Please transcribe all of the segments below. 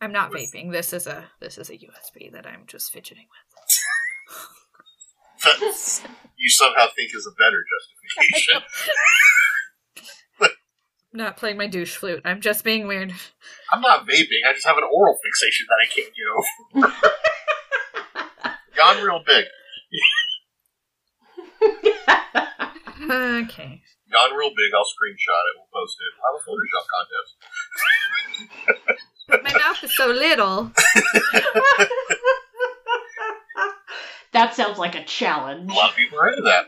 I'm not vaping. This is a this is a USB that I'm just fidgeting with. You somehow think is a better justification. I'm not playing my douche flute. I'm just being weird. I'm not vaping. I just have an oral fixation that I can't get over. Gone real big. Okay. Gone real big. I'll screenshot it. We'll post it. I'll have a Photoshop contest. But my mouth is so little. that sounds like a challenge. A lot of people are into that.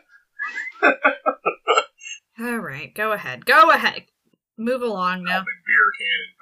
All right, go ahead. Go ahead. Move along now. Big beer can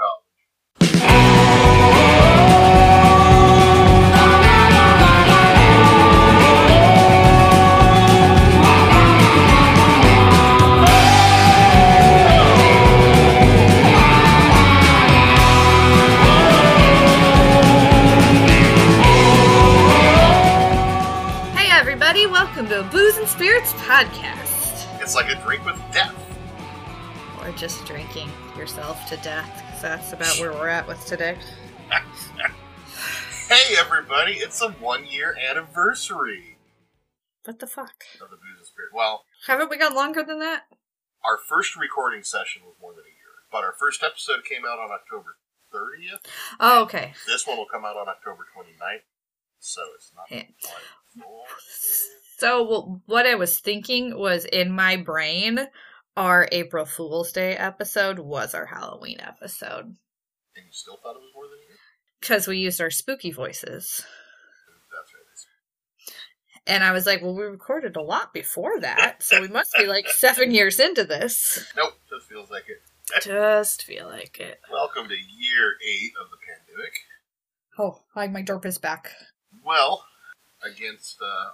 welcome to the Booze and Spirits podcast. It's like a drink with death. Or just drinking yourself to death, because that's about where we're at with today. Hey everybody, it's a one year anniversary What the fuck? of the Booze and Spirit. Well, Haven't we gone longer than that? our first recording session was more than a year, but our first episode came out on October 30th. Oh, okay. This one will come out on October 29th, so it's not Yeah. So w- what I was thinking was in my brain, our April Fool's Day episode was our Halloween episode And you still thought it was more than a year? because we used our spooky voices. That's right. And I was like, well, we recorded a lot before that, so we must be like seven years into this. Nope, just feels like it. Just feel like it. Welcome to year eight of the pandemic. Oh, like my derp is back. Well, against uh,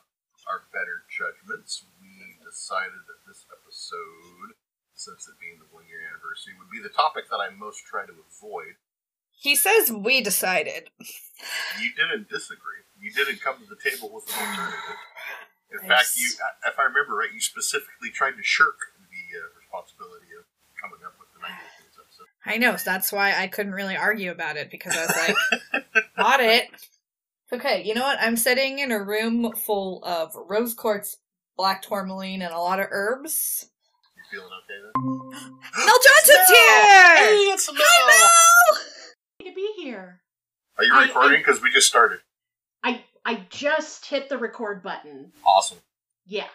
our better judgments, we decided that this episode, since it being the one year anniversary, would be the topic that I most try to avoid. He says we decided. You didn't disagree. You didn't come to the table with an alternative. In fact, you, if I remember right, you specifically tried to shirk the uh, responsibility of coming up with the 19th episode. I know, so that's why I couldn't really argue about it because I was like, got it. Okay, you know what? I'm sitting in a room full of rose quartz, black tourmaline, and a lot of herbs. You feeling okay then? Mel Johnson's here! Hey, it's Mel! Hi, to be here. Are you recording? Because we just started. I I just hit the record button. Awesome. Yeah.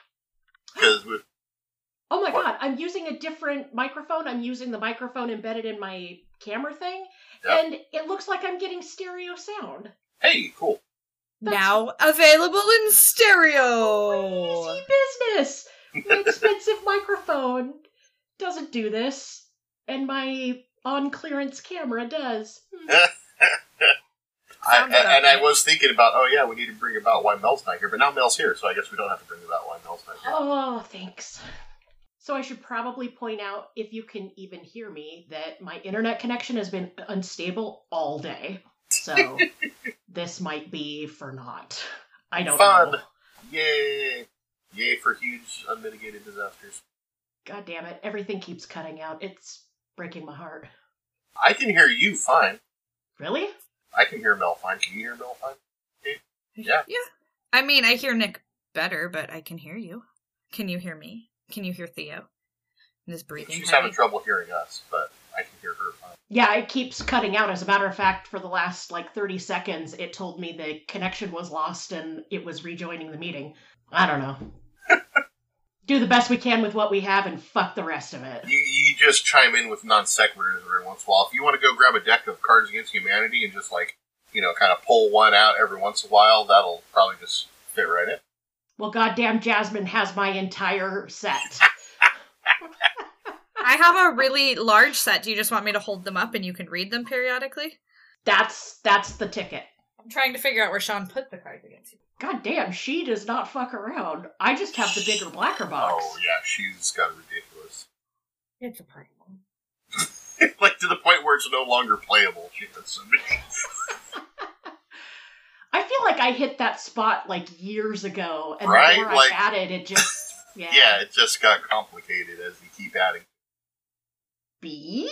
Because we Oh my What? god, I'm using a different microphone. I'm using the microphone embedded in my camera thing, Yep. and it looks like I'm getting stereo sound. hey, cool. Mel! Now available in stereo! Easy business. My expensive microphone doesn't do this, and my on clearance camera does. Hmm. I, Sounds and I was thinking about, oh yeah, we need to bring about why Mel's not here, but now Mel's here, so I guess we don't have to bring about why Mel's not here. Oh, thanks. So I should probably point out, if you can even hear me, that my internet connection has been unstable all day. So this might be for naught. I don't know. Fun. know. Yay! Yay for huge unmitigated disasters. God damn it. Everything keeps cutting out. It's breaking my heart. I can hear you fine. Really? I can hear Mel fine. Can you hear Mel fine? Yeah. Yeah. I mean, I hear Nick better, but I can hear you. Can you hear me? Can you hear Theo? And his breathing. She's heavy? having trouble hearing us, but I can hear her fine. Yeah, it keeps cutting out. As a matter of fact, for the last like 30 seconds, it told me the connection was lost and it was rejoining the meeting. I don't know. Do the best we can with what we have and fuck the rest of it. You, you just chime in with non sequiturs every once in a while. If you want to go grab a deck of Cards Against Humanity and just like, you know, kind of pull one out every once in a while, that'll probably just fit right in. Well, goddamn, Jasmine has my entire set. I have a really large set. Do you just want me to hold them up and you can read them periodically? That's that's the ticket. I'm trying to figure out where Sean put the cards against you. God damn, she does not fuck around. I just have the bigger, blacker oh, box. Oh yeah, she's got ridiculous. It's a problem. like to the point where it's no longer playable. She has so many. I feel like I hit that spot like years ago, and Right? the more Like- I added, it just yeah. Yeah, it just got complicated as you keep adding Bees?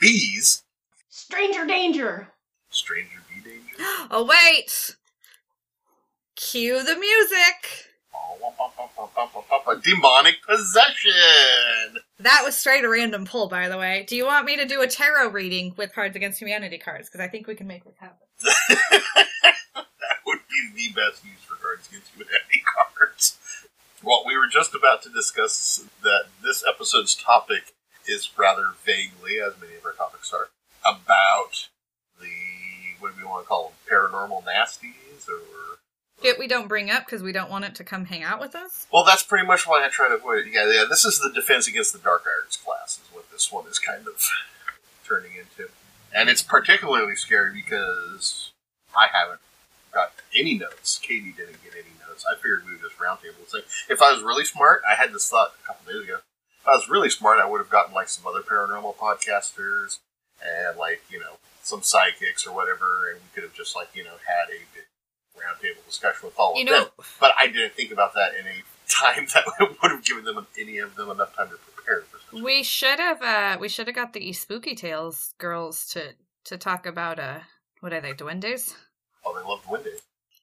bees. Stranger danger. Stranger be danger. Oh wait! Cue the music. Demonic possession. That was straight a random pull, by the way. Do you want me to do a tarot reading with Cards Against Humanity cards? Because I think we can make this happen. that would be the best use for Cards Against Humanity cards. Well, we were just about to discuss that this episode's topic is rather vaguely, as many of our topics are, about the what do we want to call them, paranormal nasties, or Shit we don't bring up because we don't want it to come hang out with us. well, that's pretty much why I try to avoid it. Yeah, yeah. This is the defense against the dark arts class, is what this one is kind of turning into, and it's particularly scary because I haven't got any notes. Katie didn't get any notes. I figured we would just roundtable and like if I was really smart, I had this thought a couple days ago. If I was really smart, I would have gotten like some other paranormal podcasters and like you know some psychics or whatever, and we could have just like you know had a big roundtable discussion with all You of know, them. But I didn't think about that in a time that would have given them any of them enough time to prepare for such. we should have uh we should have got the Spooky Tales girls to to talk about uh what are they duendes? Oh, they loved Wendy.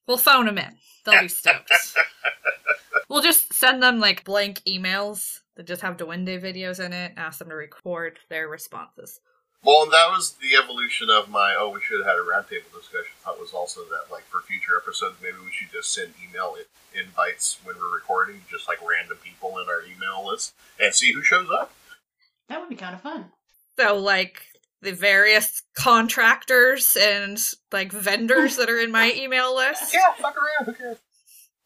We'll phone them in. They'll be stoked. we'll just send them like blank emails that just have duende videos in it. Ask them to record their responses. Well, and that was the evolution of my oh, we should have had a roundtable discussion. Thought was also that like for future episodes, maybe we should just send email i- invites when we're recording, just like random people in our email list, and see who shows up. That would be kind of fun. So like the various contractors and like vendors that are in my email list. Yeah, fuck around, who cares?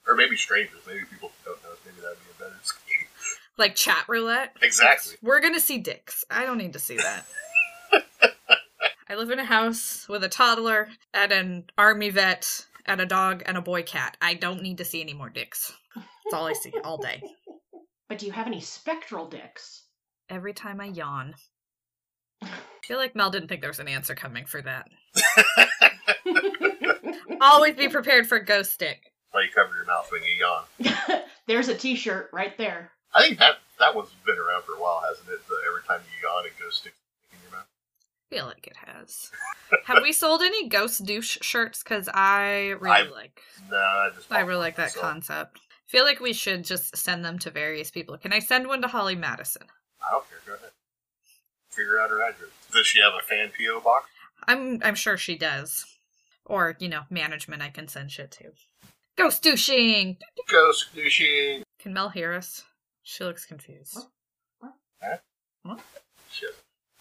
Or maybe strangers, maybe people don't know. us, Maybe that'd be a better scheme. Like chat roulette. Exactly. We're gonna see dicks. I don't need to see that. I live in a house with a toddler and an army vet and a dog and a boy cat. I don't need to see any more dicks. That's all I see all day. But do you have any spectral dicks? Every time I yawn. I feel like Mel didn't think there was an answer coming for that. Always be prepared for ghost dick. Why you cover your mouth when you yawn? There's a T-shirt right there. I think that that one's been around for a while, hasn't it? The, every time you yawn, it goes stick in your mouth. I feel like it has. Have we sold any ghost douche shirts? Because I really I've- like No, I just I really like that So, concept. I feel like we should just send them to various people. Can I send one to Holly Madison? I don't care. Go ahead. Figure out her address. Does she have a fan PO box? I'm I'm sure she does. Or, you know, management I can send shit to. Ghost douching! Ghost douching. Can Mel hear us? She looks confused. Shit.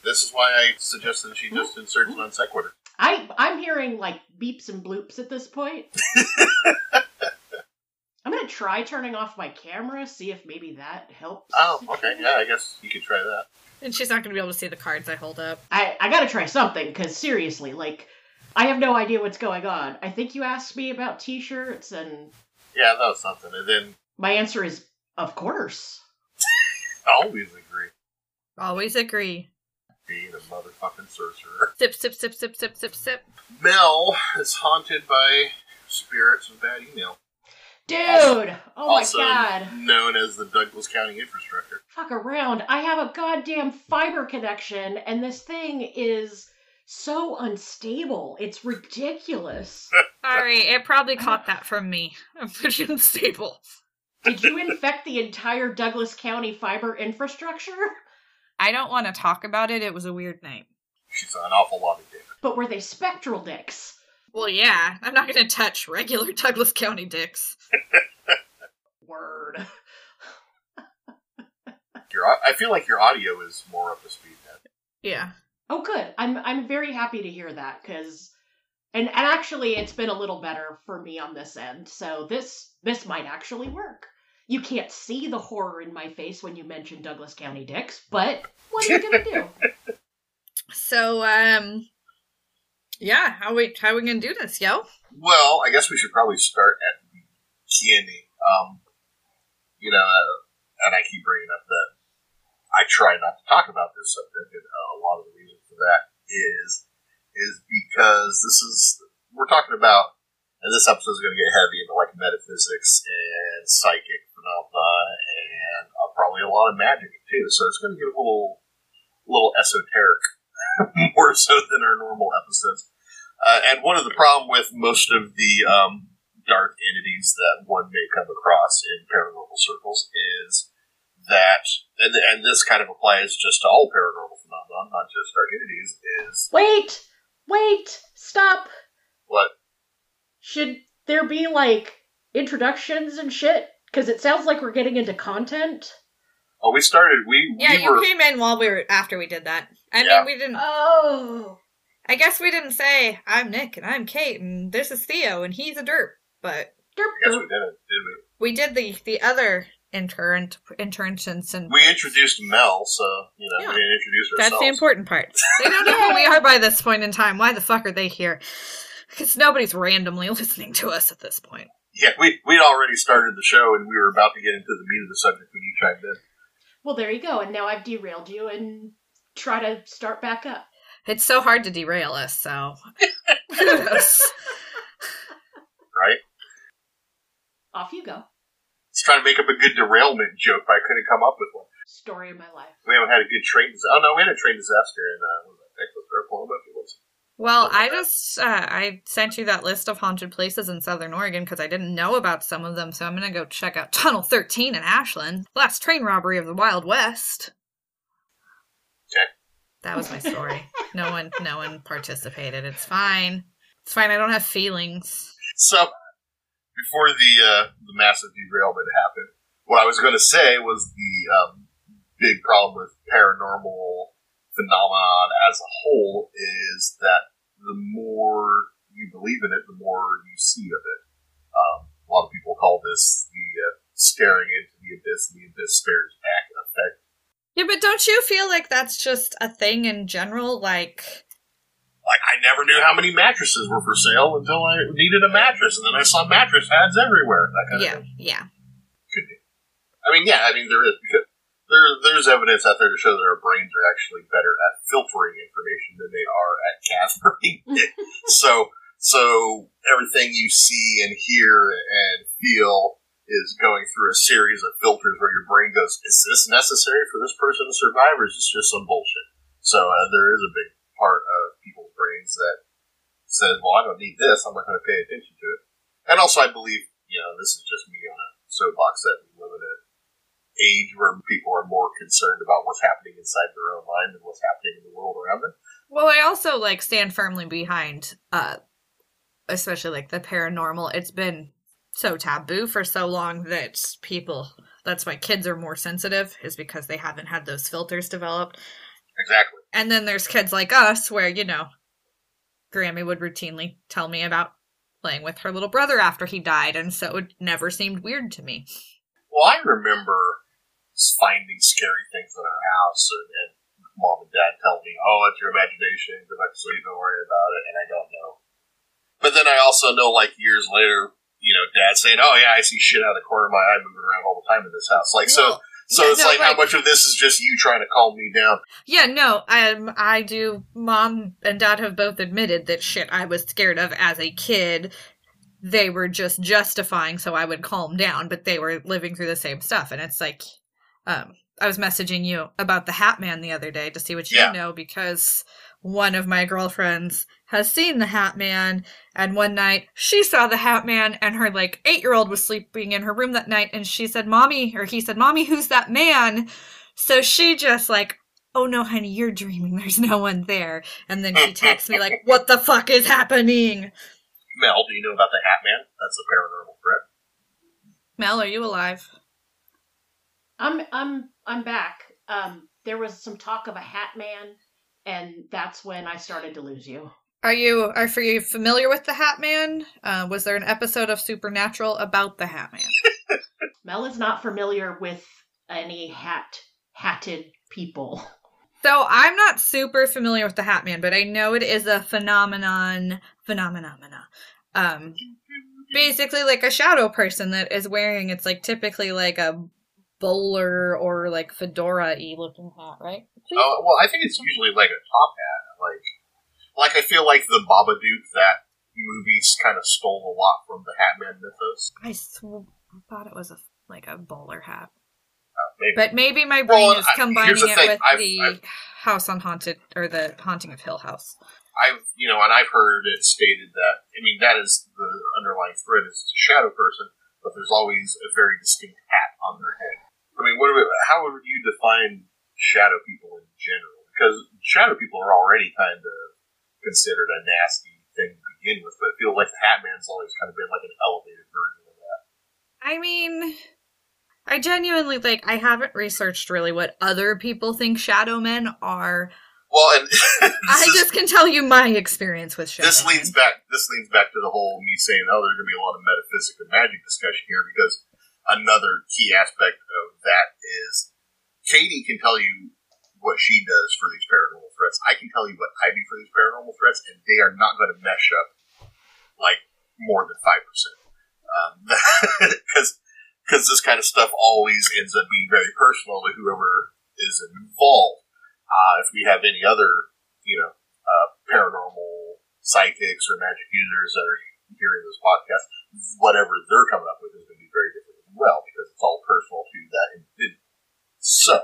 This is why I suggested that she just inserts non sequitur. I I'm hearing like beeps and bloops at this point. I'm gonna try turning off my camera, see if maybe that helps. Oh, okay. Yeah, I guess you could try that. And she's not going to be able to see the cards I hold up. I I gotta try something because seriously, like I have no idea what's going on. I think you asked me about T-shirts, and Yeah, that was something. And then my answer is of course. Always agree. Always agree. Being a motherfucking sorcerer. Sip, sip, sip, sip, sip, sip, sip. Mel is haunted by spirits of bad email. Dude, oh my also god. known as the Douglas County Infrastructure. Fuck around. I have a goddamn fiber connection, and this thing is so unstable. It's ridiculous. Sorry, it probably caught that from me. I'm pretty unstable. Did you infect the entire Douglas County fiber infrastructure? I don't want to talk about it. It was a weird name. She's an awful lot of damage. But were they spectral dicks? Well, yeah, I'm not going to touch regular Douglas County dicks. Word. Your, I feel like your audio is more up to speed now. Yeah. Oh, good. I'm I'm very happy to hear that because, and and actually, it's been a little better for me on this end. So this this might actually work. You can't see the horror in my face when you mention Douglas County dicks, but what are you gonna do? So, um, yeah, how we how we gonna do this, yo? Well, I guess we should probably start at the beginning. Um, you know, uh, and I keep bringing up that I try not to talk about this subject, and uh, a lot of the reason for that is is because this is we're talking about, and this episode is going to get heavy into like metaphysics and psychic phenomena, and uh, probably a lot of magic too. So it's going to get a little little esoteric, more so than our normal episodes. Uh, and one of the problem with most of the um, dark entities that one may come across in paranormal circles is that, and, and this kind of applies just to all paranormal phenomena, not just dark entities, is Wait! Wait! Stop! what? Should there be, like, introductions and shit? Because it sounds like we're getting into content. Oh, we started, we, Yeah, we you were, came in while we were after we did that. I Yeah. mean, we didn't. Oh! I guess we didn't say I'm Nick and I'm Cait and this is Theo and he's a derp, but Derp, I guess derp. we didn't, did we? we did the the other intern interns and We introduced Mel, so, you know, Yeah. we didn't introduce ourselves. That's the important part. They don't know who we are by this point in time. Why the fuck are they here? Because nobody's randomly listening to us at this point. Yeah, we, we'd already started the show and we were about to get into the meat of the subject when you chimed in. Well, there you go, and now I've derailed you and try to start back up. It's so hard to derail us, so. Right? Off you go. I was trying to make up a good derailment joke, but I couldn't come up with one. Story of my life. We haven't had a good train disaster. Oh no, we had a train disaster in uh, what was that, Texas or Oklahoma. It was. Well, I just uh, I sent you that list of haunted places in Southern Oregon because I didn't know about some of them, so I'm gonna go check out Tunnel 13 in Ashland. Last train robbery of the Wild West. Okay. That was my story. no one, no one participated. It's fine. It's fine. I don't have feelings. So before the uh, the massive derailment happened, what I was going to say was the um, big problem with paranormal phenomenon as a whole is that the more you believe in it, the more you see of it. Um, a lot of people call this the uh, staring into the abyss, the abyss stares back effect. Yeah, but don't you feel like that's just a thing in general? Like, Like I never knew how many mattresses were for sale until I needed a mattress, and then I saw mattress ads everywhere. That kind of yeah, thing. yeah. Could be. I mean, yeah. I mean, there is there there's evidence out there to show that our brains are actually better at filtering information than they are at gathering it. so so everything you see and hear and feel is going through a series of filters where your brain goes, is this necessary for this person to survive, or is this just some bullshit? So uh, there is a big part of people's brains that says, well, I don't need this. I'm not going to pay attention to it. And also, I believe, you know, this is just me on a soapbox that we live in an age where people are more concerned about what's happening inside their own mind than what's happening in the world around them. Well, I also like stand firmly behind, uh, especially like the paranormal. It's been so taboo for so long that people. That's why kids are more sensitive, is because they haven't had those filters developed. Exactly. And then there's kids like us where, you know, Grammy would routinely tell me about playing with her little brother after he died, and so it never seemed weird to me. Well, I remember finding scary things in our house and, and mom and dad telling me, oh, it's your imagination, go back to sleep, don't worry about it, and I don't know. But then I also know, like, years later, you know, dad saying, oh, yeah, I see shit out of the corner of my eye moving around all the time in this house. Like, Well, so yeah, it's no, like, how much of this is just you trying to calm me down? Yeah, no, um, I do. Mom and dad have both admitted that shit I was scared of as a kid. They were just justifying so I would calm down, but they were living through the same stuff. And it's like, um, I was messaging you about the Hat Man the other day to see what you Yeah. know because one of my girlfriends has seen the Hat Man, and one night she saw the Hat Man, and her like eight year old was sleeping in her room that night, and she said, "Mommy," or he said, "Mommy, who's that man?" So she just like oh no, honey, you're dreaming. There's no one there. And then she texts me like, what the fuck is happening? Mel, do you know about the Hat Man? That's a paranormal threat. Mel, are you alive? I'm I'm I'm back. Um, there was some talk of a hat man, and that's when I started to lose you. Are you are for you familiar with the Hat Man? Uh, was there an episode of Supernatural about the Hat Man? Mel is not familiar with any hat hatted people. So I'm not super familiar with the Hat Man, but I know it is a phenomenon phenomenomena. Um basically like a shadow person that is wearing it's like typically like a bowler or like fedora y looking hat, right? Oh, well, I think it's usually like a top hat. Like, like I feel like the Babadook, that movies kind of stole a lot from the Hat Man mythos. I sw- I thought it was a like a bowler hat. Uh, maybe. But maybe my brain Well, is combining here's it thing, with I've- the I've- House on Haunted or the Haunting of Hill House. I've you know, and I've heard it stated that I mean that is the underlying thread is it's a shadow person, but there's always a very distinct hat on their head. I mean, what how would you define shadow people in general? Because shadow people are already kind of considered a nasty thing to begin with, but I feel like the Hat Man's always kind of been like an elevated version of that. I mean, I genuinely like. I haven't researched really what other people think shadow men are. Well, and I this, just can tell you my experience with shadow. this leads men. back. This leads back to the whole me saying, "Oh, there's going to be a lot of metaphysics and magic discussion here," because another key aspect of that is Katie can tell you what she does for these paranormal threats. I can tell you what I do for these paranormal threats, and they are not going to mesh up like more than five percent. Because because this kind of stuff always ends up being very personal to whoever is involved. Uh, if we have any other, you know, uh, paranormal psychics or magic users that are hearing this podcast, whatever they're coming up with is going to be very different well because it's all personal to that individual. So,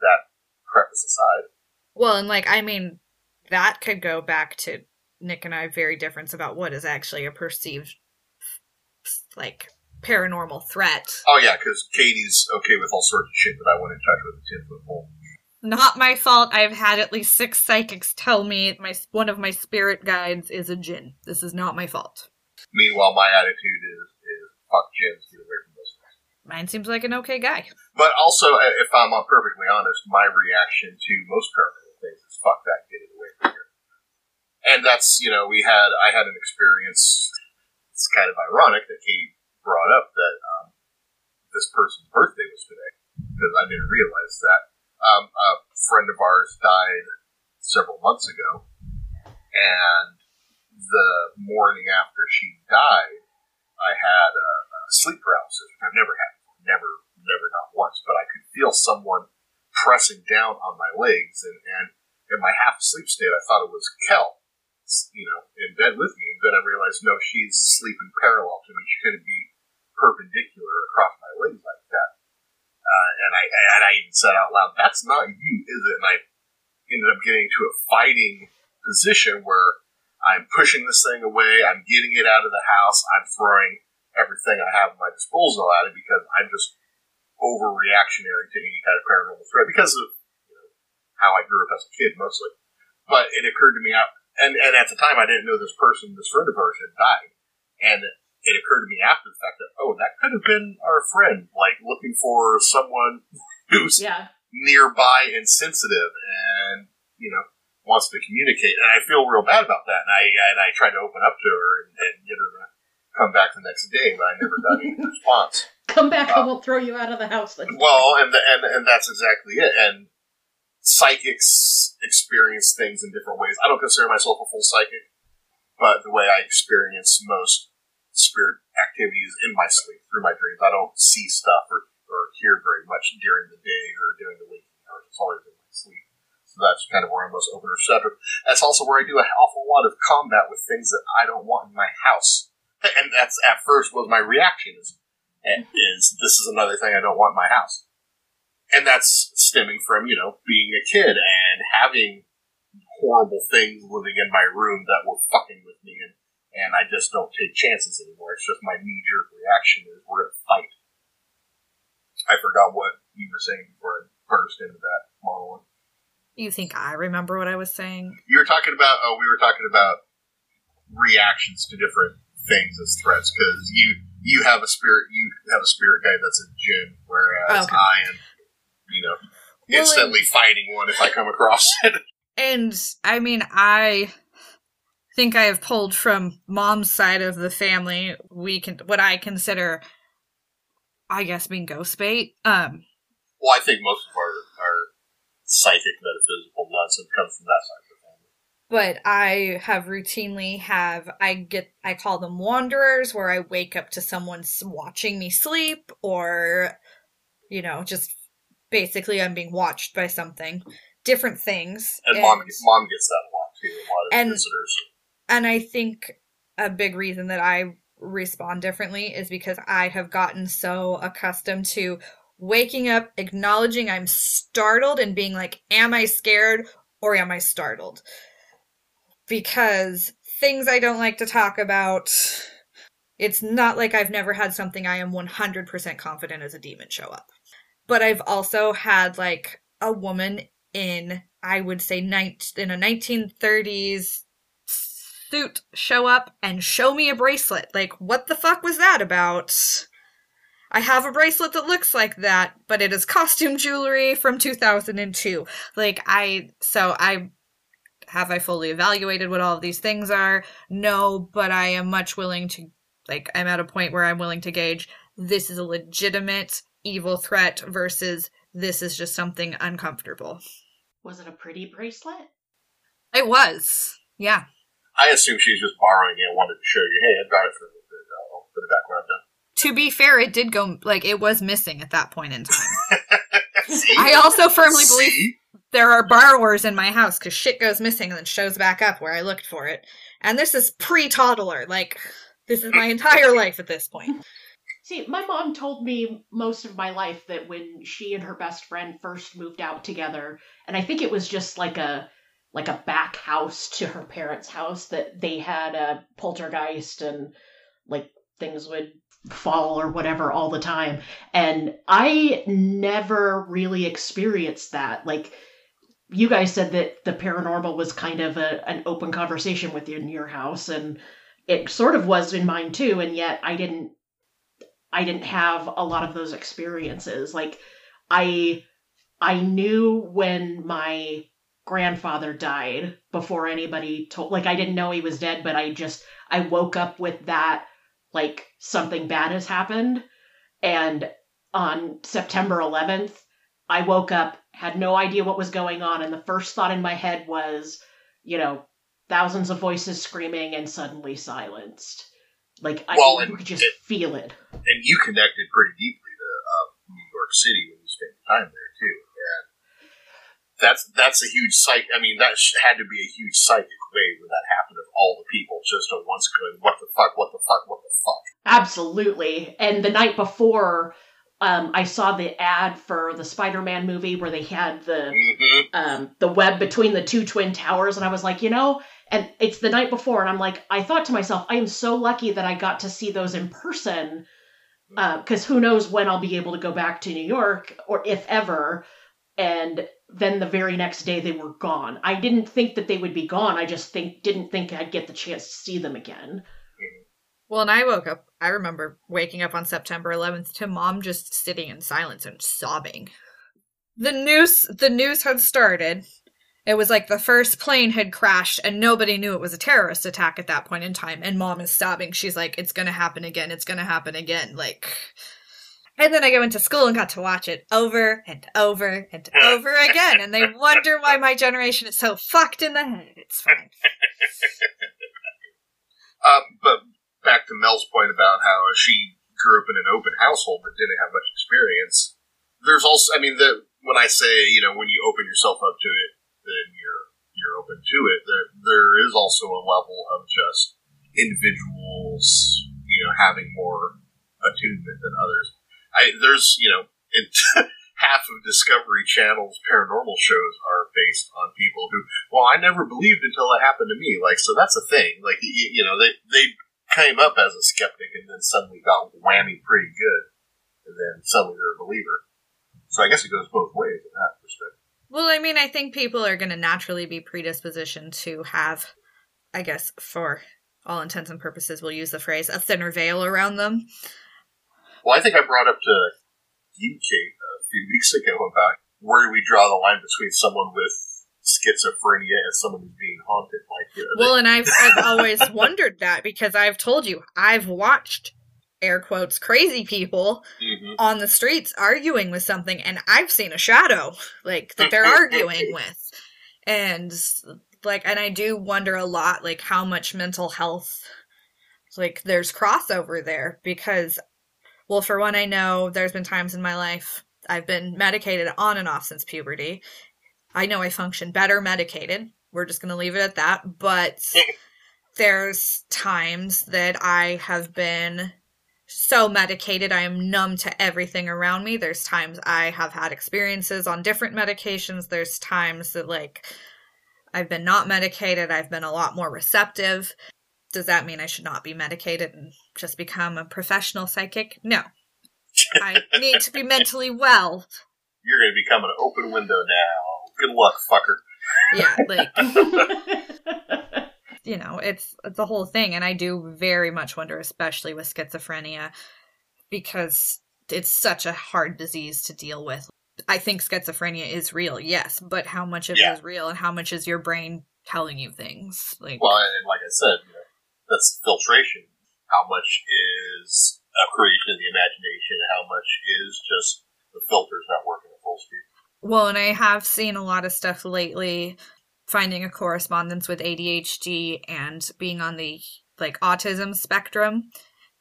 that preface aside, Well, and like, I mean, that could go back to Nick and I very difference about what is actually a perceived, like, paranormal threat. oh yeah, because Katie's okay with all sorts of shit that I went in touch with a ten foot pole. Not my fault. I've had at least six psychics tell me my one of my spirit guides is a jinn. This is not my fault. Meanwhile, my attitude is, is fuck jinns, get away from Mine seems like an okay guy. But also, uh, if I'm perfectly honest, my reaction to most paranormal things is fuck that, get it away from here. And that's, you know, we had, I had an experience, it's kind of ironic that Cait brought up that um, this person's birthday was today, because I didn't realize that. Um, a friend of ours died several months ago, and the morning after she died, I had a, a sleep paralysis, which I've never had before. Never, never, not once. But I could feel someone pressing down on my legs, and, and in my half sleep state, I thought it was Kel, you know, in bed with me. And then I realized, no, she's sleeping parallel to me. She couldn't be perpendicular across my legs like that. Uh, and I and I even said out loud, "That's not you, is it?" And I ended up getting to a fighting position where I'm pushing this thing away. I'm getting it out of the house. I'm throwing everything I have at my disposal at it because I'm just overreactionary to any kind of paranormal threat because of you know, how I grew up as a kid mostly. But it occurred to me, out, and and at the time I didn't know this person, this friend of ours, had died, and it occurred to me after the fact that oh, that could have been our friend, like looking for someone who's Yeah. nearby and sensitive and you know wants to communicate and i feel real bad about that and i and i tried to open up to her and, and get her to come back the next day but i never got any response Come back, I Uh, won't throw you out of the house. Then. well and, the, and and that's exactly it and psychics experience things in different ways i don't consider myself a full psychic but the way i experience most spirit activity is in my sleep through my dreams i don't see stuff or, or hear very much during the day or during the waking hours it's always in my sleep so that's kind of where I'm most open or receptive. That's also where I do an awful lot of combat with things that I don't want in my house. And that's at first was my reaction is, eh, mm-hmm. is this is another thing I don't want in my house. And that's stemming from, you know, being a kid and having horrible things living in my room that were fucking with me and, and I just don't take chances anymore. It's just my knee jerk reaction is we're gonna fight. I forgot what you were saying before I burst into that monologue. You think I remember what I was saying? You were talking about. Oh, we were talking about reactions to different things as threats because you you have a spirit. You have a spirit guide that's a djinn, whereas Okay. I am, you know, Well, instantly fighting one if I come across it. And I mean, I think I have pulled from mom's side of the family. We can what I consider, I guess, being ghost bait. Um, well, I think most of our our psychic metaphysical nonsense comes from that side of the family. But I have routinely have I get I call them wanderers, where I wake up to someone watching me sleep, or you know, just basically I'm being watched by something. Different things. And, mom mom gets that a lot too. A lot of And- visitors. and I think a big reason that I respond differently is because I have gotten so accustomed to waking up, acknowledging I'm startled, and being like, Am I scared or am I startled? Because things I don't like to talk about. It's not like I've never had something I am 100% confident as a demon show up. But I've also had like a woman in, I would say, in a 1930s suit show up and show me a bracelet. Like, what the fuck was that about? I have a bracelet that looks like that, but it is costume jewelry from 2002. Like, I, so I, have I fully evaluated what all of these things are? No, but I am much willing to, like, I'm at a point where I'm willing to gauge this is a legitimate evil threat versus this is just something uncomfortable. Was it a pretty bracelet? It was. Yeah. I assume she's just borrowing it, and wanted to show you, hey, I got it for a little bit. Uh, I'll put it back where I'm done. To be fair, it did go like it was missing at that point in time. I also firmly believe See? There are borrowers in my house because shit goes missing and then shows back up where I looked for it. And this is pre toddler. Like, this is my entire life at this point. See, my mom told me most of my life that when she and her best friend first moved out together, and I think it was just like a like a back house to her parents' house that they had a poltergeist and like things would fall or whatever all the time. And I never really experienced that. Like you guys said that the paranormal was kind of a, an open conversation within your house and it sort of was in mine too and yet I didn't I didn't have a lot of those experiences. Like I I knew when my grandfather died before anybody told like I didn't know he was dead, but I just I woke up with that like something bad has happened and on September 11th I woke up had no idea what was going on and the first thought in my head was, you know, thousands of voices screaming and suddenly silenced. Like I Well, could just it- feel it. and you connected pretty deeply to uh, New York City when you spent time there too. And that's that's a huge psych. I mean, that had to be a huge psychic wave when that happened of all the people just at once going, "What the fuck? What the fuck? What the fuck?" Absolutely. And the night before, um, I saw the ad for the Spider-Man movie where they had the hmm um, the web between the two twin towers, and I was like, you know, and it's the night before, and I'm like, I thought to myself, I am so lucky that I got to see those in person, because who knows when I'll be able to go back to New York, or if ever. And then the very next day they were gone. I didn't think that they would be gone. I just think didn't think I'd get the chance to see them again. Well, and I woke up, I remember waking up on September 11th to mom just sitting in silence and sobbing. The news, the news had started. It was like the first plane had crashed and nobody knew it was a terrorist attack at that point in time. And mom is sobbing. She's like, it's gonna happen again. It's gonna happen again. Like, and then I go into school and got to watch it over and over and over again. And they wonder why my generation is so fucked in the head. It's fine. Um, but back to Mel's point about how she grew up in an open household but didn't have much experience. There's also, I mean, the when I say you know when you open yourself up to it, then you're you're open to it. There there is also a level of just individuals, you know, having more attunement than others. I there's you know, half of Discovery Channel's paranormal shows are based on people who, well, I never believed until it happened to me. Like, so that's a thing. Like, you, you know, they they came up as a skeptic and then suddenly got whammy pretty good, and then suddenly they're a believer. So I guess it goes both ways in that perspective. Well, I mean, I think people are going to naturally be predispositioned to have, I guess, for all intents and purposes, we'll use the phrase, a thinner veil around them. Well, I think I brought up to you, Cait, a few weeks ago about where do we draw the line between someone with schizophrenia and someone who's being haunted. Like, you know, Well, and I've, I've always wondered that because I've told you, I've watched, air quotes, crazy people Mhm. on the streets arguing with something, and I've seen a shadow, like, that they're arguing with. And, like, and I do wonder a lot, like, how much mental health, like, there's crossover there because, well, for one, I know there's been times in my life I've been medicated on and off since puberty. I know I function better medicated. We're just going to leave it at that. But there's times that I have been so medicated I am numb to everything around me. There's times I have had experiences on different medications. There's times that like I've been not medicated. I've been a lot more receptive. Does that mean I should not be medicated and just become a professional psychic? No. I need to be mentally well. You're going to become an open window now. Good luck, fucker. Yeah, like you know, it's the whole thing and I do very much wonder especially with schizophrenia because it's such a hard disease to deal with. I think schizophrenia is real, yes, but how much of Yeah. it is real and how much is your brain telling you things? Like Well, and like I said, you know, that's filtration. How much is a creation of the imagination? and How much is just the filters not working at full speed? Well, and I have seen a lot of stuff lately finding a correspondence with ADHD and being on the like autism spectrum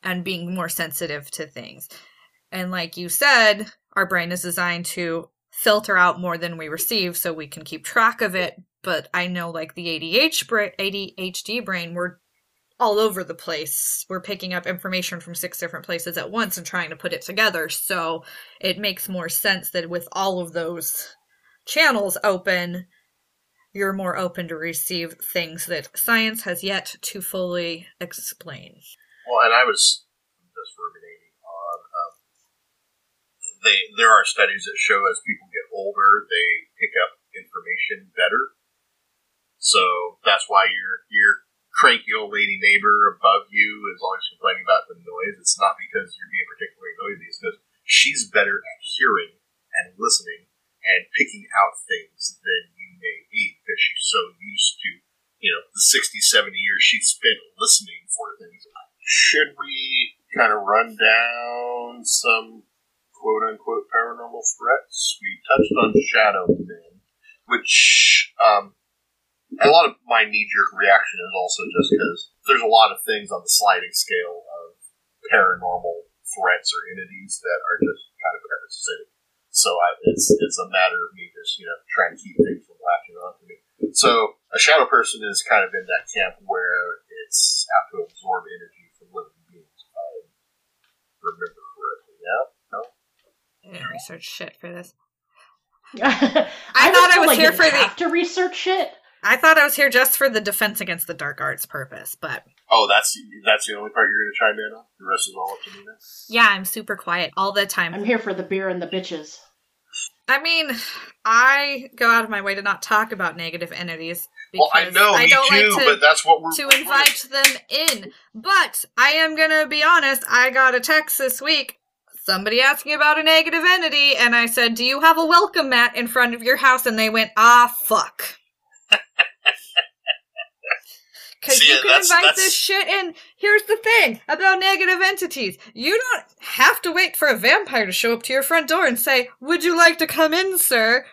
and being more sensitive to things. And like you said, our brain is designed to filter out more than we receive so we can keep track of it, but I know like the ADH bra- ADHD brain we're all over the place. We're picking up information from six different places at once and trying to put it together. So it makes more sense that with all of those channels open, you're more open to receive things that science has yet to fully explain. Well, and I was just ruminating on. Um, they there are studies that show as people get older, they pick up information better. So that's why your your cranky old lady neighbor above you is always complaining about the noise. It's not because you're being particularly noisy. It's because she's better at hearing and listening and picking out things than you may be because she's so used to you know the 60, 70 years she spent listening for things should we kind of run down some quote unquote paranormal threats? We touched on Shadow Men, which um, a lot of my knee jerk reaction is also just because there's a lot of things on the sliding scale of paranormal threats or entities that are just kind of parasitic. So I, it's it's a matter of me just you know trying to keep things from latching onto me. So a shadow person is kind of in that camp where it's have to absorb energy from living beings. If I remember correctly. Yeah. No. I didn't research shit for this. I, thought I was like here for the- have to research shit. I thought I was here just for the defense against the dark arts purpose, but Oh, that's that's the only part you're going to chime in on. The rest is all up to me. Now. yeah, I'm super quiet all the time. I'm here for the beer and the bitches. I mean, I go out of my way to not talk about negative entities. Well, I know, I me don't too, like to, but that's what we're to invite them in. But I am gonna be honest, I got a text this week. Somebody asking about a negative entity, and I said, Do you have a welcome mat in front of your house? And they went, Ah, fuck. Because you can that's- invite that's- this shit in. Here's the thing about negative entities. You don't have to wait for a vampire to show up to your front door and say, Would you like to come in, sir?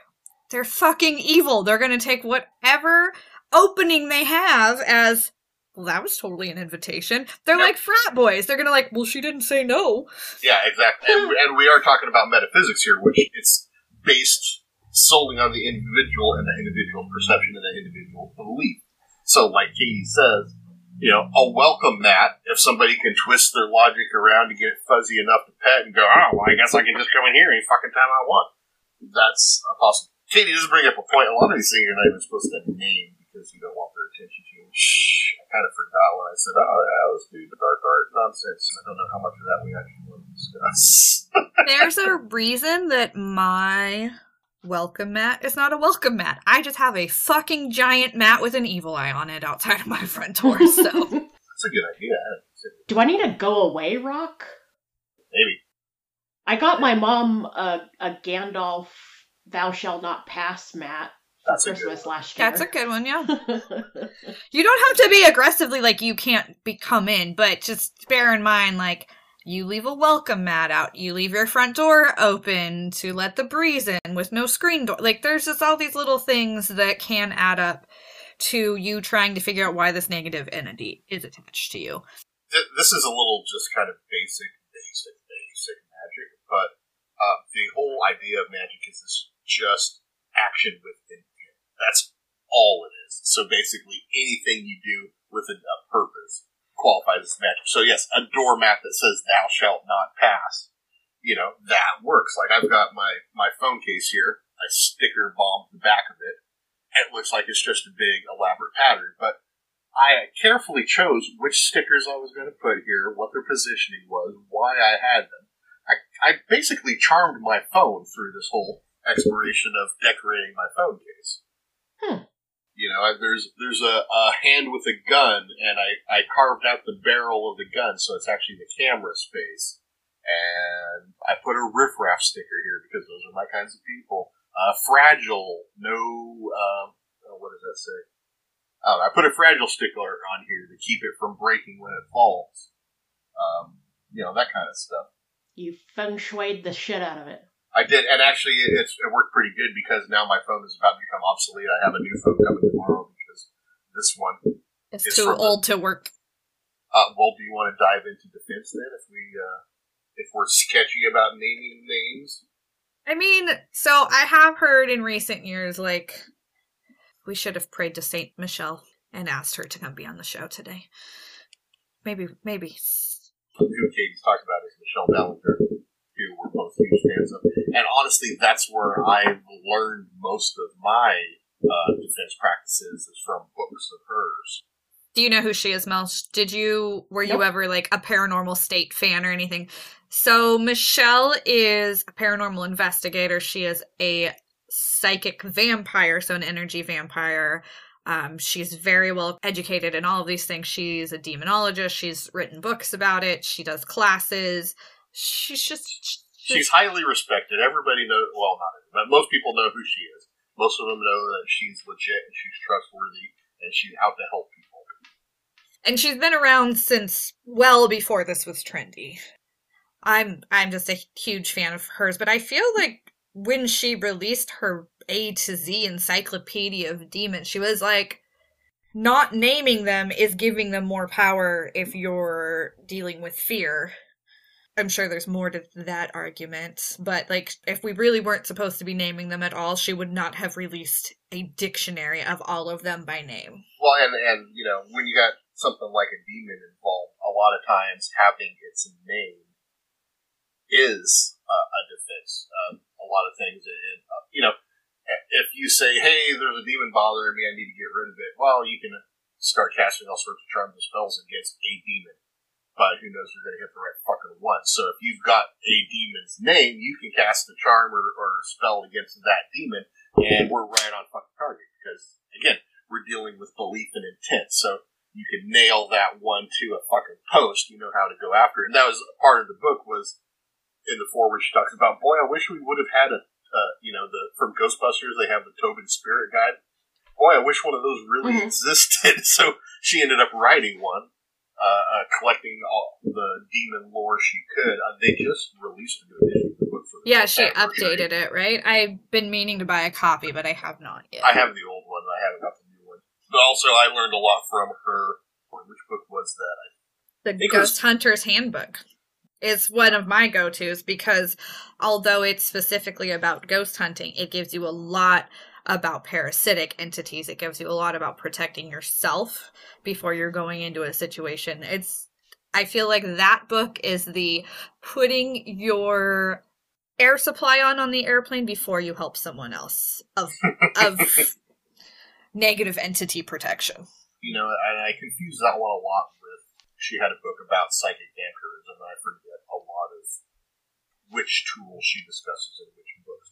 They're fucking evil. They're gonna take whatever opening they have as well that was totally an invitation they're Yep. like frat boys they're gonna like well she didn't say no Yeah, exactly. And, and we are talking about metaphysics here, which it's based solely on the individual and the individual perception and the individual belief. So, like Katie says, you know, I'll welcome that if somebody can twist their logic around to get fuzzy enough to pet and go, oh, well, I guess I can just come in here any fucking time I want. That's a possible. Katie does bring up a point. A lot of these things you're not even supposed to name because you don't want their attention to. Which I kind of forgot when I said, oh, yeah, let's do the dark art nonsense. I don't know how much of that we actually want to discuss. there's a reason that my welcome mat is not a welcome mat i just have a fucking giant mat with an evil eye on it outside of my front door so That's a good idea. I hadn't considered Do I need a go away rock? Maybe. I got my mom a, a Gandalf Thou Shall Not Pass mat That's a good Christmas one. last year. that's a good one yeah you don't have to be aggressively like you can't be come in but just bear in mind like you leave a welcome mat out you leave your front door open to let the breeze in with no screen door like there's just all these little things that can add up to you trying to figure out why this negative entity is attached to you this is a little just kind of basic, basic, basic magic, but uh, the whole idea of magic is this just action with intent. That's all it is. So basically, anything you do with a, a purpose qualifies as magic. So yes, a doormat that says "Thou shalt not pass," you know that works. Like I've got my my phone case here. I sticker bombed the back of it, it looks like it's just a big elaborate pattern. But I carefully chose which stickers I was going to put here, what their positioning was, why I had them. I, I basically charmed my phone through this whole exploration of decorating my phone case. Hmm. You know, there's there's a, a hand with a gun, and I, I carved out the barrel of the gun, so it's actually the camera space. And I put a riffraff sticker here because those are my kinds of people. Uh, fragile, no, um, oh, what does that say? Oh, I put a fragile sticker on here to keep it from breaking when it falls. Um, you know, that kind of stuff. You feng shuied the shit out of it. I did, and actually, it's, it worked pretty good because now my phone is about to become obsolete. I have a new phone coming tomorrow because this one. It's, It's too from the- old to work. Uh, well, do you want to dive into defense then? If we, uh, if we're sketchy about naming names, I mean, so I have heard in recent years, like, we should have prayed to Saint Michelle and asked her to come be on the show today. Maybe, maybe. who Katie's talked about is Michelle we're both huge fans of. And honestly, that's where I've learned most of my uh, defense practices is from books of hers. Do you know who she is, Mel? Did you, were you ever like a paranormal state fan or anything? So, Michelle is a paranormal investigator. She is a psychic vampire, so an energy vampire. Um, she's very well educated in all of these things. She's a demonologist. She's written books about it. She does classes. She's just. She's highly respected. Everybody knows, well, not everybody, but most people know who she is. Most of them know that she's legit and she's trustworthy and she's out to help people. and she's been around since well before this was trendy. I'm I'm just a huge fan of hers, but I feel like when she released her A to Z encyclopedia of demons, she was like not naming them is giving them more power if you're dealing with fear. I'm sure there's more to that argument, but like if we really weren't supposed to be naming them at all, she would not have released a dictionary of all of them by name. Well, and, and, you know, when you got something like a demon involved, a lot of times having its name is a defense. A lot of things, and, uh, you know, if you say, "Hey, there's a demon bothering me, I need to get rid of it," well, you can start casting all sorts of charms and spells against a demon. But who knows you're going to hit the right fucking one? So if you've got a demon's name, you can cast a charm or, or spell against that demon, and we're right on fucking target. Because again, we're dealing with belief and intent. So you can nail that one to a fucking post. You know how to go after it. And that was part of the book was in the foreword she talks about. Boy, I wish we would have had a, uh, you know, the from Ghostbusters they have the Tobin Spirit Guide. Boy, I wish one of those really Mhm. existed. So she ended up writing one. Uh, uh, collecting all the demon lore she could. Uh, they just released a new edition book Yeah, she updated it, right? I've been meaning to buy a copy, but I have not yet. I have the old one. I haven't got the new one. But also, I learned a lot from her. Which book was that? the think it was- Ghost Hunter's Handbook is one of my go-tos because although it's specifically about ghost hunting, it gives you a lot about parasitic entities. It gives you a lot about protecting yourself before you're going into a situation. It's I feel like that book is the putting your air supply on on the airplane before you help someone else of of negative entity protection. You know, and I confuse that one a lot with. She had a book about psychic vampirism, and I forget a lot of which tools she discusses in.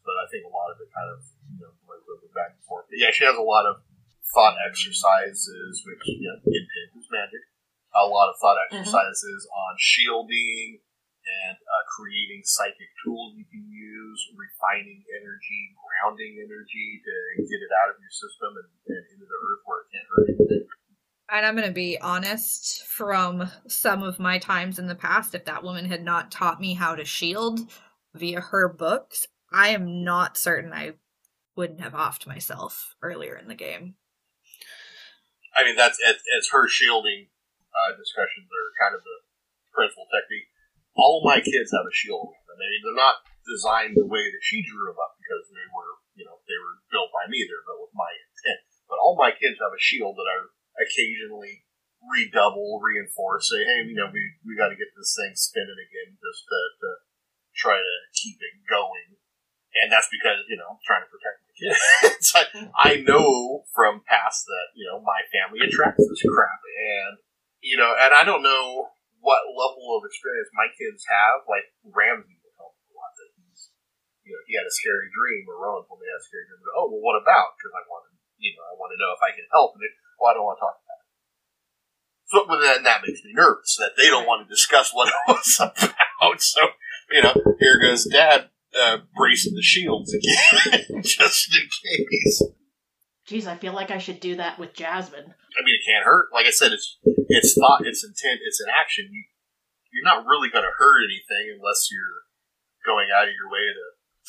But I think a lot of it kind of you know back and forth. But yeah, she has a lot of thought exercises, which you know, intent is magic. A lot of thought exercises on shielding and uh, creating psychic tools you can use, refining energy, grounding energy to get it out of your system and, and into the earth where it can't hurt anything. And I'm going to be honest, from some of my times in the past, if that woman had not taught me how to shield via her books, I am not certain I wouldn't have offed myself earlier in the game. I mean, that's as, as her shielding uh, discussions are kind of the principal technique. All my kids have a shield. I mean, they're not designed the way that she drew them up because they were, you know, they were built by me. They're built with my intent. But all my kids have a shield that I occasionally redouble, reinforce, say, hey, you know, we, we got to get this thing spinning again just to, to try to keep it going. And that's because, you know, I'm trying to protect my kids. it's like, I know from past that you know my family attracts this crap, and you know, and I don't know what level of experience my kids have. Like Ramsey will tell me a lot that he's, you know, he had a scary dream, or Rowan told me he had a scary dream. oh, well, what about? Because I want to, you know, I want to know if I can help. And well, I don't want to talk about it. So, but then that makes me nervous that they don't want to discuss what it was about. So, you know, here goes Dad uh, bracing the shields again, just in case. Geez, I feel like I should do that with Jasmine. I mean, it can't hurt. Like I said, it's it's thought, it's intent, it's an action. You you're not really going to hurt anything unless you're going out of your way to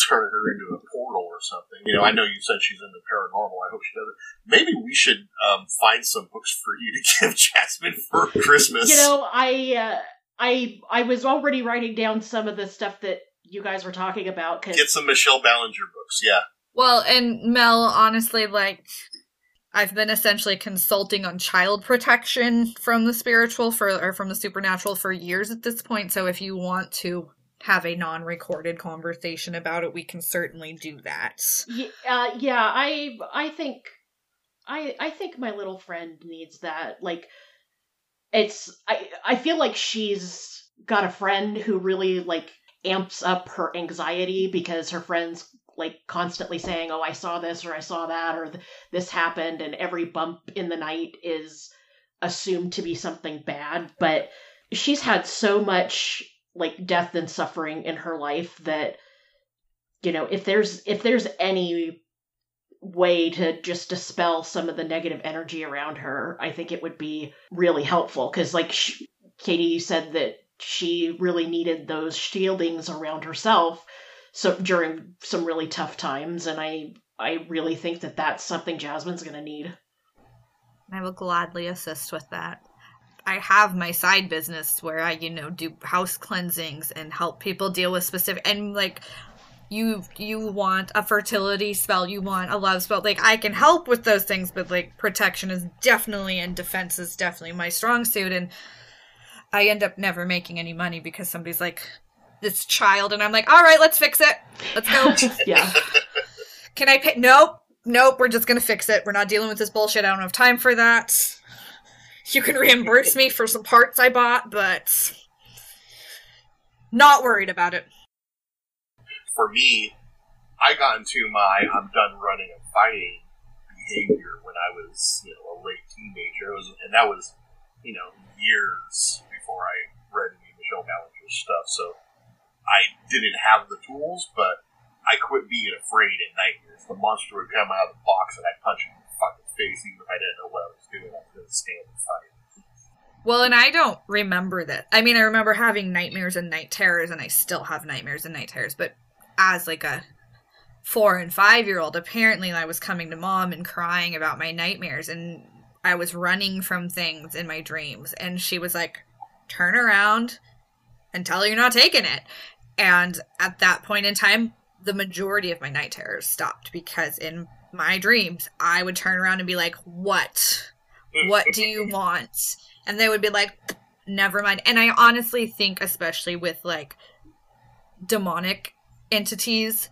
turn her into a portal or something. You know, I know you said she's into paranormal. I hope she doesn't. Maybe we should um, find some books for you to give Jasmine for Christmas. You know, I uh, I I was already writing down some of the stuff that you guys were talking about. Cause... Get some Michelle Bellanger books, yeah. Well, and Mel, honestly, like, I've been essentially consulting on child protection from the spiritual for or from the supernatural for years at this point. So if you want to have a non-recorded conversation about it, we can certainly do that. Yeah, uh, yeah. I I think I I think my little friend needs that. Like, it's I I feel like she's got a friend who really like amps up her anxiety because her friends like constantly saying, "Oh, I saw this or I saw that or this happened," and every bump in the night is assumed to be something bad. But she's had so much like death and suffering in her life that you know if there's if there's any way to just dispel some of the negative energy around her i think it would be really helpful because like she, katie said that she really needed those shieldings around herself so during some really tough times and i i really think that that's something jasmine's going to need. I will gladly assist with that. I have my side business where i you know do house cleansings and help people deal with specific and like you you want a fertility spell you want a love spell like i can help with those things but like protection is definitely and defense is definitely my strong suit and I end up never making any money because somebody's like, this child, and I'm like, all right, let's fix it. Let's go. yeah. Can I pay? Nope. Nope. We're just going to fix it. We're not dealing with this bullshit. I don't have time for that. You can reimburse me for some parts I bought, but not worried about it. For me, I got into my I'm done running and fighting behavior when I was, you know, a late teenager. Was, and that was, you know, years before I read any Michelle Bellanger's stuff, so I didn't have the tools, but I quit being afraid at nightmares. The monster would come out of the box and I'd punch him in the fucking face, even if I didn't know what I was doing. I to stand the fight. Well, and I don't remember that. I mean, I remember having nightmares and night terrors, and I still have nightmares and night terrors, but as like a four and five year old, apparently I was coming to mom and crying about my nightmares, and I was running from things in my dreams, and she was like, turn around and tell her you're not taking it. And at that point in time, the majority of my night terrors stopped because in my dreams, I would turn around and be like, What? What do you want? And they would be like, Never mind. And I honestly think, especially with like demonic entities,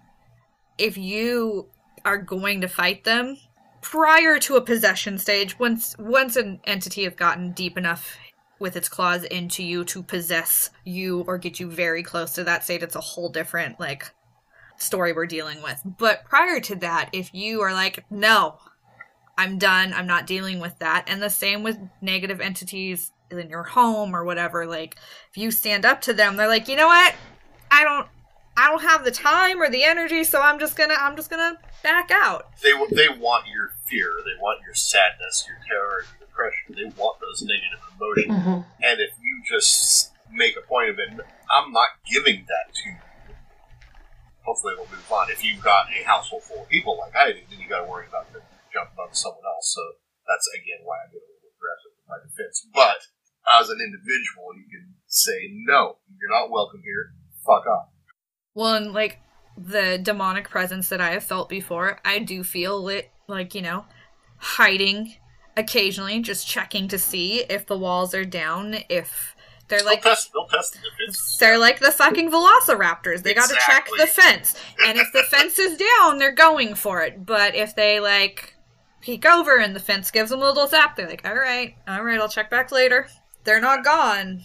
if you are going to fight them prior to a possession stage, once once an entity has gotten deep enough with its claws into you to possess you or get you very close to that state. It's a whole different like story we're dealing with. But prior to that, if you are like, no, I'm done, I'm not dealing with that, and the same with negative entities in your home or whatever, like if you stand up to them, they're like, you know what? I don't I don't have the time or the energy, so I'm just gonna I'm just gonna back out. They they want your fear, they want your sadness, your terror, depression. They want those negative emotions. Mm-hmm. And if you just make a point of it, I'm not giving that to you. Hopefully, it'll move on. If you've got a household full of people like I do, then you got to worry about them jumping on someone else. So that's again why I get a little aggressive with my defense. But as an individual, you can say no, you're not welcome here. Fuck off. Well, and like the demonic presence that I have felt before, I do feel it, like you know, hiding occasionally just checking to see if the walls are down, if They're like they'll test, they'll test the they're like the fucking velociraptors. They got to check the fence. And if the fence is down, they're going for it. But if they like peek over and the fence gives them a little zap, they're like, "All right, all right, I'll check back later." They're not gone.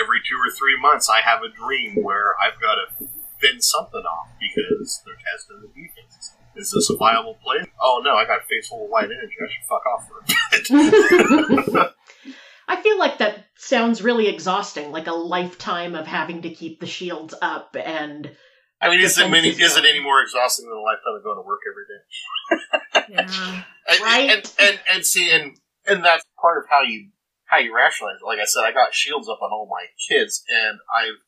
Every two or three months, I have a dream where I've got to fend something off because they're testing the defenses. Is this a viable play? Oh no, I got a face full of white energy. I should fuck off for a bit. I feel like that sounds really exhausting, like a lifetime of having to keep the shields up and I mean, is it many? Is it any more exhausting than a lifetime of going to work every day? Yeah. And, Right. And, and and see, and and that's part of how you how you rationalize it. Like I said, I got shields up on all my kids, and I've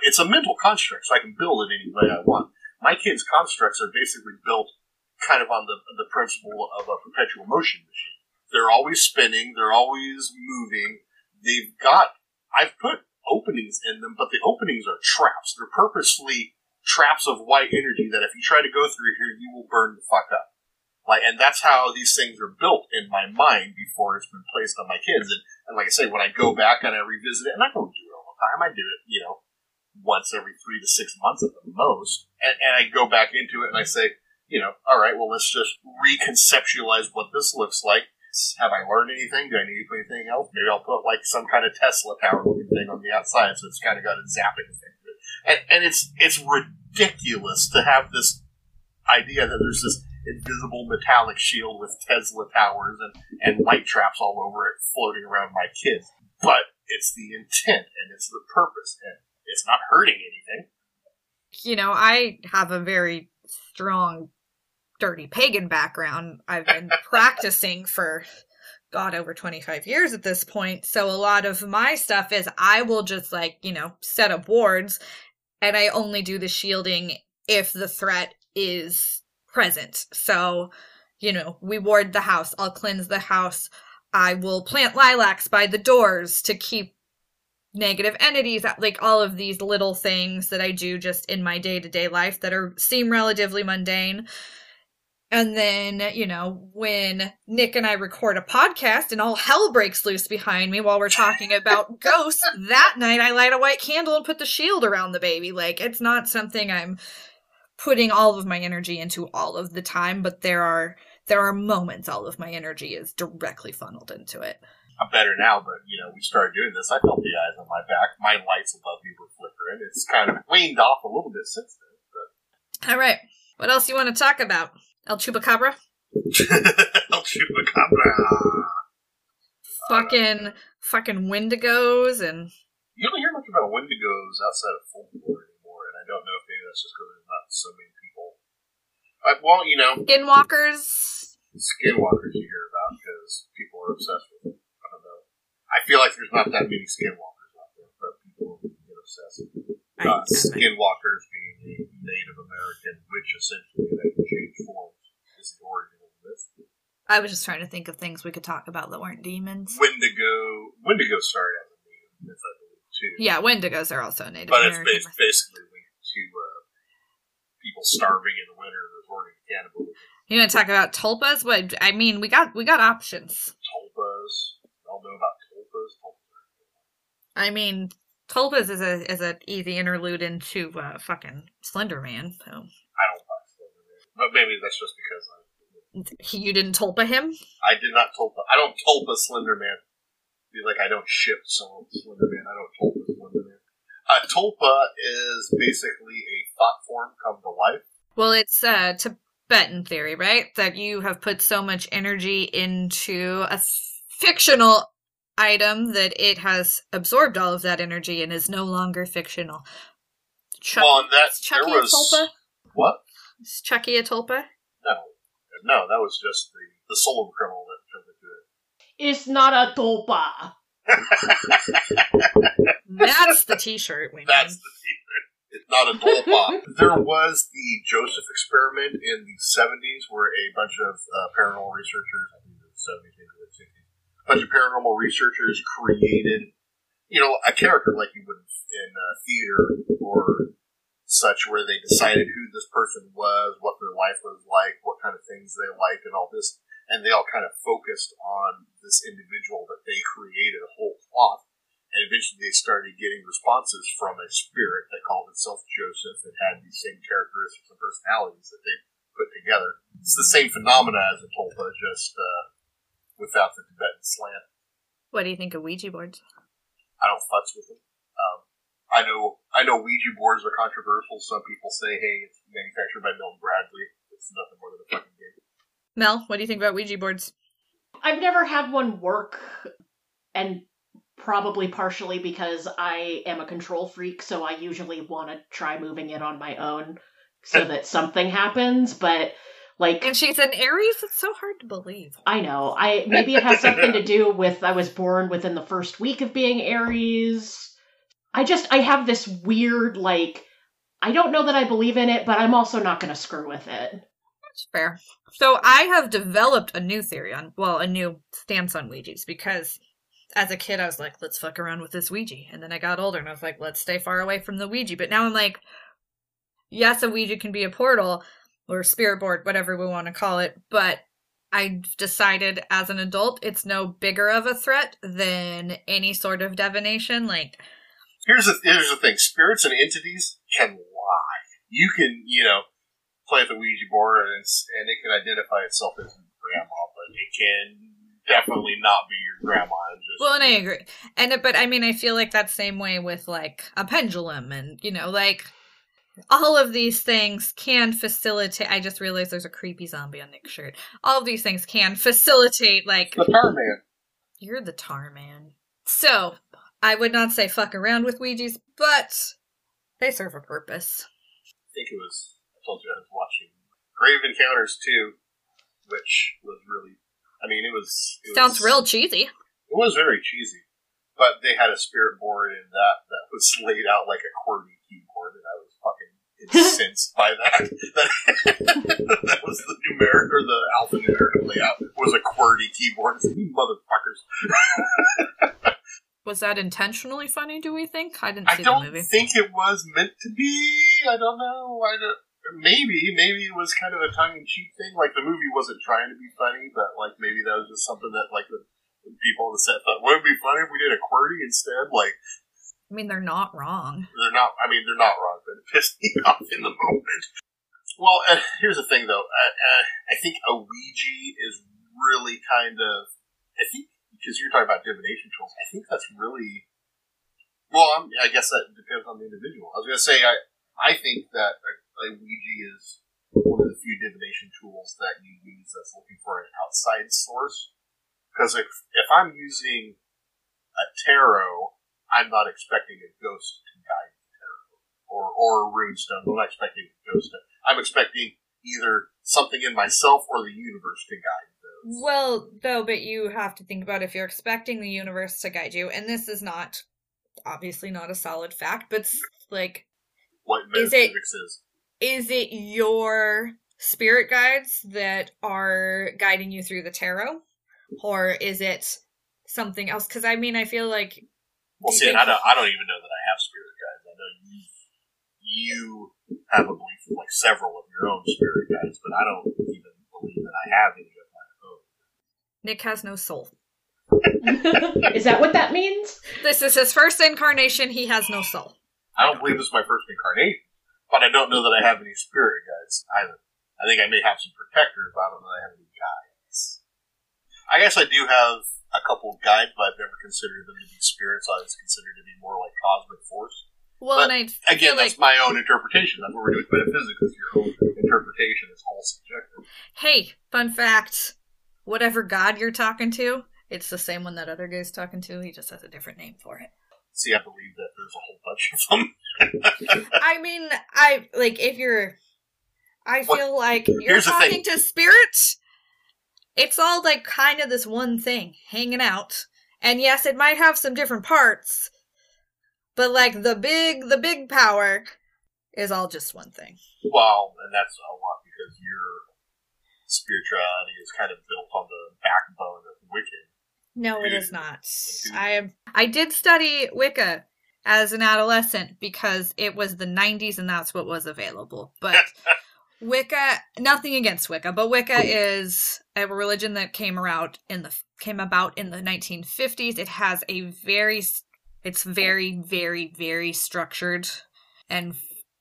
it's a mental construct, so I can build it any way I want. My kids' constructs are basically built kind of on the the principle of a perpetual motion machine. They're always spinning. They're always moving. They've got. I've put openings in them, but the openings are traps. They're purposefully traps of white energy that if you try to go through here, you will burn the fuck up. Like, and that's how these things are built in my mind before it's been placed on my kids. And, and like I say, when I go back and I revisit it, and I don't do it all the time, I do it, you know, once every three to six months at the most. And, and I go back into it and I say, you know, all right, well, let's just reconceptualize what this looks like. Have I learned anything? Do I need to put anything else? Maybe I'll put like some kind of Tesla power thing on the outside, so it's kind of got a zapping thing. And, and it's it's ridiculous to have this idea that there's this invisible metallic shield with Tesla towers and, and light traps all over it floating around my kids. But it's the intent and it's the purpose, and it's not hurting anything. you know, I have a very strong dirty pagan background. I've been practicing for god over 25 years at this point. So a lot of my stuff is I will just like, you know, set up wards and I only do the shielding if the threat is present. So, you know, we ward the house. I'll cleanse the house. I will plant lilacs by the doors to keep negative entities like all of these little things that i do just in my day-to-day life that are seem relatively mundane. And then you know when nick and i record a podcast and all hell breaks loose behind me while we're talking about ghosts that night i light a white candle and put the shield around the baby. Like it's not something i'm putting all of my energy into all of the time but there are there are moments all of my energy is directly funneled into it I'm better now, but you know, we started doing this. I felt the eyes on my back. My lights above me were flickering. It's kind of waned off a little bit since then. all right what else you want to talk about el chupacabra El Chupacabra. fucking fucking wendigos and You don't hear much about Wendigos outside of folklore anymore, and I don't know if maybe that's just because there's not so many people. I, well, you know, skinwalkers skinwalkers you hear about because people are obsessed with them. I don't know. I feel like there's not that many skinwalkers out there, but people get obsessed. Uh, skinwalkers being a Native American witch, essentially, can change forms, is the origin of myth. I was just trying to think of things we could talk about that weren't demons. Wendigo, Wendigo started as a Native myth, I believe, too. Yeah, wendigos are also Native but it's American. bas- basically linked to uh, people starving in the winter and resorting to cannibalism. You want to talk about tulpas? What I mean, we got we got options. Tulpas. Y'all know about tulpas? Tulpas. I mean, tulpas is a is an easy interlude into uh, fucking Slender Man. So I don't buy Slenderman. But maybe that's just because I, you didn't tulpa him. I did not tulpa. I don't tulpa Slenderman. Be like I don't ship someone Slenderman. I don't tulpa Slenderman. Uh, tulpa is basically a thought form come to life. Well, it's uh, Tibetan theory, right? That you have put so much energy into a fictional item that it has absorbed all of that energy and is no longer fictional. Chuck, well, and that is Chucky there a was tulpa? what? Is Chucky a tulpa? No, no, that was just the the soul of the criminal that turned into it. It's not a topa. That's the T-shirt we That's the T-shirt. It's not a dolpa. there was the Joseph experiment in the 70s where a bunch of uh, paranormal researchers, I think it was 70s, maybe the 60s, a bunch of paranormal researchers created, you know, a character like you would in uh, theater or such where they decided who this person was, what their life was like, what kind of things they liked, and all this. And they all kind of focused on this individual that they created a whole plot. And eventually they started getting responses from a spirit that called itself Joseph and had these same characteristics and personalities that they put together. It's the same phenomena as a Tulpa, just uh, without the Tibetan slant. What do you think of Ouija boards? I don't futz with them. Um, I know I know Ouija boards are controversial. Some people say, hey, it's manufactured by Milton Bradley. It's nothing more than a fucking game. Mel, what do you think about Ouija boards? I've never had one work, and probably partially because I am a control freak, so I usually want to try moving it on my own so that something happens. But like, And she's an Aries. It's so hard to believe. I know, I maybe it has something to do with I was born within the first week of being Aries. I just I have this weird like I don't know that I believe in it, but I'm also not going to screw with it. That's fair. So I have developed a new theory on, well, a new stance on Ouijas because as a kid I was like, let's fuck around with this Ouija. And then I got older and I was like, let's stay far away from the Ouija. But now I'm like, yes, a Ouija can be a portal or spirit board, whatever we want to call it. But I've decided as an adult, it's no bigger of a threat than any sort of divination. Like, Here's the here's the thing: spirits and entities can lie. You can you know play with the Ouija board and it's, and it can identify itself as grandma, but it can definitely not be your grandma. and Just, Well, and I agree. And but I mean, I feel like that same way with like a pendulum, and you know, like all of these things can facilitate. I just realized there's a creepy zombie on Nick's shirt. All of these things can facilitate. Like the Tar Man. you're the tar man. So I would not say fuck around with Ouija's, but they serve a purpose. I think it was. I told you I was watching Grave Encounters 2, which was really. I mean, it was. It Sounds was, real cheesy. It was very cheesy, but they had a spirit board in that that was laid out like a QWERTY keyboard, and I was fucking incensed by that. That, that was the numeric or the alphanumeric layout was a QWERTY keyboard. You motherfuckers! Was that intentionally funny? Do we think? I didn't I don't the movie. think it was meant to be. I don't know. I don't. Maybe, maybe it was kind of a tongue-in-cheek thing. Like the movie wasn't trying to be funny, but like maybe that was just something that like the, the people on the set thought would it be funny if we did a QWERTY instead. Like I mean, they're not wrong. they're not. I mean, they're not wrong, but it pissed me off in the moment. Well, uh, here's the thing, though. Uh, uh, I think a Ouija is really kind of. I think because you're talking about divination tools, I think that's really. Well, I'm, I guess that depends on the individual. I was going to say, I I think that a, a Ouija is one of the few divination tools that you use that's looking for an outside source. Because if if I'm using a tarot, I'm not expecting a ghost to guide the tarot or or a runestone. I'm not expecting a ghost. To, I'm expecting either something in myself or the universe to guide those. Well, though, but you have to think about if you're expecting the universe to guide you, and this is not obviously not a solid fact, but like, what Is it- is. is it your spirit guides that are guiding you through the tarot, or is it something else? Because I mean, I feel like Well, see, I don't. I don't even know that I have spirit guides. I know you. You have a belief in like several of your own spirit guides, but I don't even believe that I have any of my own. Nick has no soul. Is that what that means? This is his first incarnation. He has no soul. I don't believe this is my first incarnation, but I don't know that I have any spirit guides either. I think I may have some protectors, but I don't know that I have any guides. I guess I do have a couple of guides, but I've never considered them to be spirits. I always considered to be more like cosmic force. Well, But, and I Again, that's like, my own interpretation. That's what we're doing with metaphysics. Is your own interpretation is all subjective. hey, fun fact: whatever god you're talking to, it's the same one that other guy's talking to. He just has a different name for it. See, I believe that there's a whole bunch of them. I mean, I like if you're. I feel like you're talking to spirits. It's all like kind of this one thing hanging out, and yes, it might have some different parts, but like the big, the big power is all just one thing. well, and that's a lot because your spirituality is kind of built on the backbone of Wicca. No, it is not. I am. I did study Wicca as an adolescent because it was the 90s and that's what was available. But Wicca, nothing against Wicca, but Wicca is a religion that came around in the came about in the 1950s. It has a very It's very, very, very structured and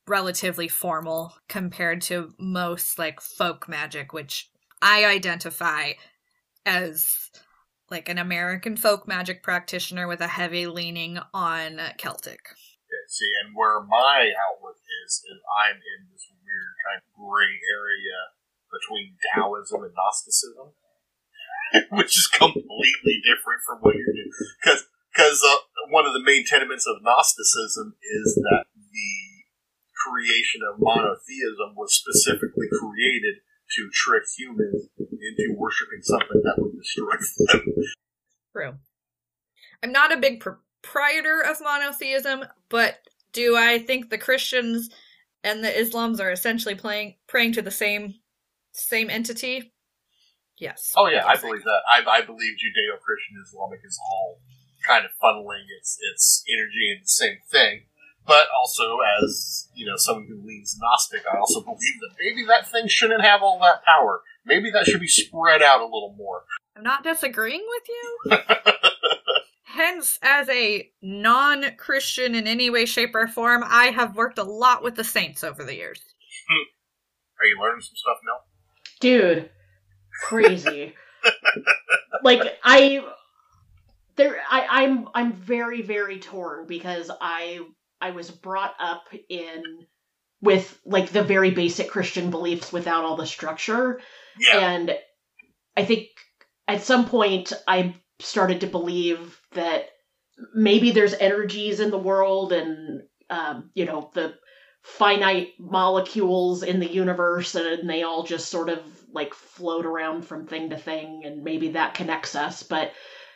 relatively formal compared to most like folk magic, which I identify as like an American folk magic practitioner with a heavy leaning on Celtic. Okay, see, and where my outlook is, is I'm in this weird kind of gray area between Taoism and Gnosticism, which is completely different from what you're doing. Because because uh, one of the main tenets of Gnosticism is that the creation of monotheism was specifically created to trick humans into worshiping something that would destroy them. True. I'm not a big proprietor of monotheism, but do I think the Christians and the Islams are essentially playing praying to the same same entity? Yes. Oh yeah, I believe that. I, I believe Judeo-Christian Islamic is all kind of funneling its its energy in the same thing. But also, as you know, someone who leans Gnostic, I also believe that maybe that thing shouldn't have all that power. Maybe that should be spread out a little more. I'm not disagreeing with you. Hence, as a non Christian in any way, shape, or form, I have worked a lot with the saints over the years. Are you learning some stuff now? Dude, crazy. like, I. There, I, I'm I'm very very torn because I I was brought up in with like the very basic Christian beliefs without all the structure. Yeah. And I think at some point I started to believe that maybe there's energies in the world and um, you know the finite molecules in the universe and they all just sort of like float around from thing to thing and maybe that connects us but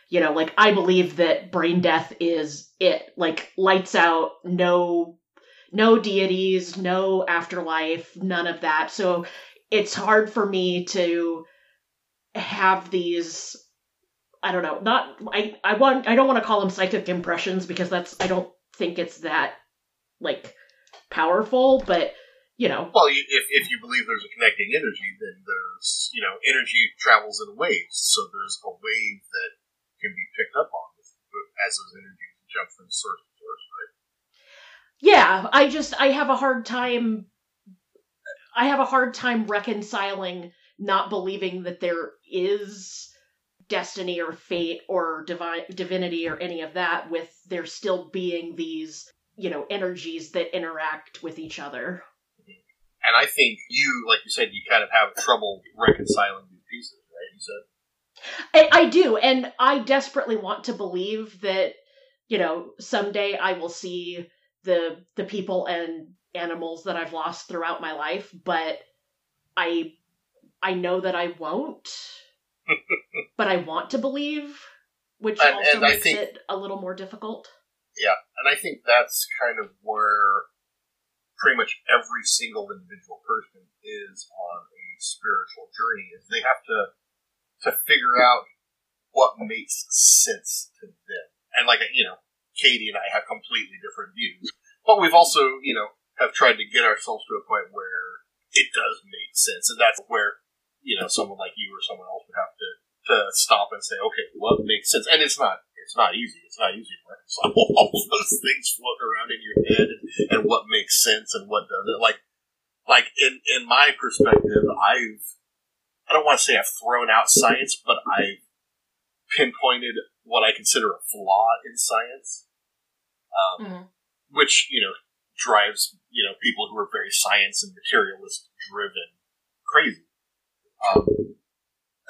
you know, like I believe that brain death is it. Like lights out, no no deities, no afterlife, none of that. So it's hard for me to have these I don't know, not I I want I don't want to call them psychic impressions because that's I don't think it's that like powerful, but you know. Well, if if you believe there's a connecting energy, then there's you know energy travels in waves, so there's a wave that can be picked up on as those energies jump from source to source, right? Yeah, I just I have a hard time. I have a hard time reconciling not believing that there is destiny or fate or divine divinity or any of that with there still being these you know energies that interact with each other and i think you like you said you kind of have trouble reconciling these pieces right you said I, I do, and I desperately want to believe that you know someday I will see the the people and animals that I've lost throughout my life, but I I know that I won't. But I want to believe, which and, also and makes think, it a little more difficult. Yeah, and I think that's kind of where pretty much every single individual person is on a spiritual journey is they have to to figure out what makes sense to them. And like you know, Katie and I have completely different views, but we've also you know have tried to get ourselves to a point where it does make sense, and that's where you know someone like you or someone else would have to to stop and say, okay, what makes sense? And it's not it's not easy. It's not easy to reconcile all those things floating around in your head and, and what makes sense and what doesn't. Like like in in my perspective, I've I don't want to say I've thrown out science, but I pinpointed what I consider a flaw in science, um, mm-hmm. which you know drives you know people who are very science and materialist driven crazy. Um,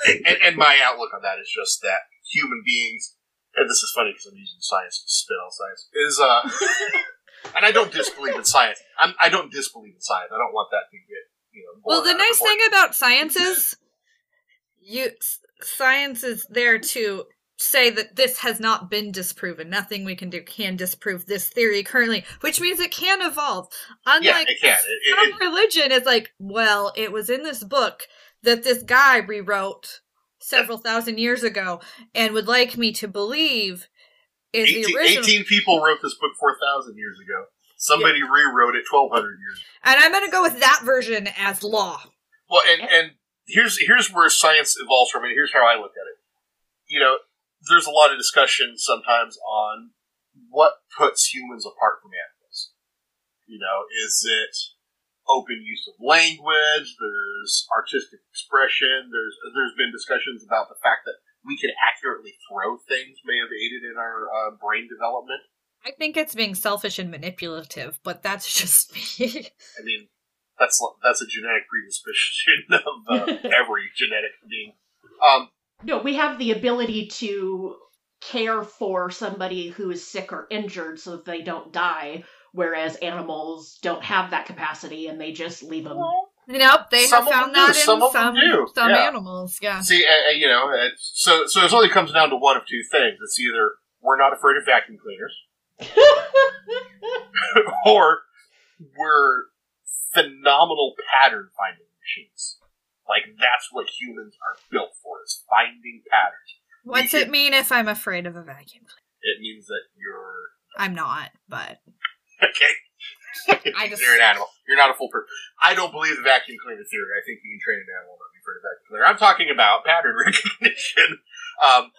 and, and, my outlook on that is just that human beings, and this is funny because I'm using science to spin on science, is uh, and I don't disbelieve in science. I'm, I do not disbelieve in science. I don't want that to get you know. Well, the nice thing about science is you science is there to say that this has not been disproven. Nothing we can do can disprove this theory currently, which means it can evolve. Unlike yeah, it can. It, some it, religion is like, well, it was in this book that this guy rewrote several thousand years ago and would like me to believe is 18, the original. 18 people wrote this book 4,000 years ago. Somebody yeah. rewrote it 1,200 years ago. And I'm going to go with that version as law. Well, and, and here's here's where science evolves from, and here's how I look at it. You know, there's a lot of discussion sometimes on what puts humans apart from animals? You know, is it open use of language? There's artistic expression. There's there's been discussions about the fact that we can accurately throw things may have aided in our uh, brain development. I think it's being selfish and manipulative, but that's just me. I mean, that's that's a genetic predisposition of uh, every genetic being. Um, no, we have the ability to care for somebody who is sick or injured so that they don't die, whereas animals don't have that capacity and they just leave them. Nope, they Some have found them do, that in some some of them do, some yeah. animals. Yeah. see, uh, uh, you know, uh, so so it only comes down to one of two things. It's either we're not afraid of vacuum cleaners, or we're phenomenal pattern finding machines. Like that's what humans are built for: is finding patterns. What's We it mean if I'm afraid of a vacuum cleaner? It means that you're I'm not, but okay. I just- You're an animal. You're not a full person. I don't believe the vacuum cleaner theory. I think you can train an animal not to be afraid of vacuum cleaner. I'm talking about pattern recognition. Um,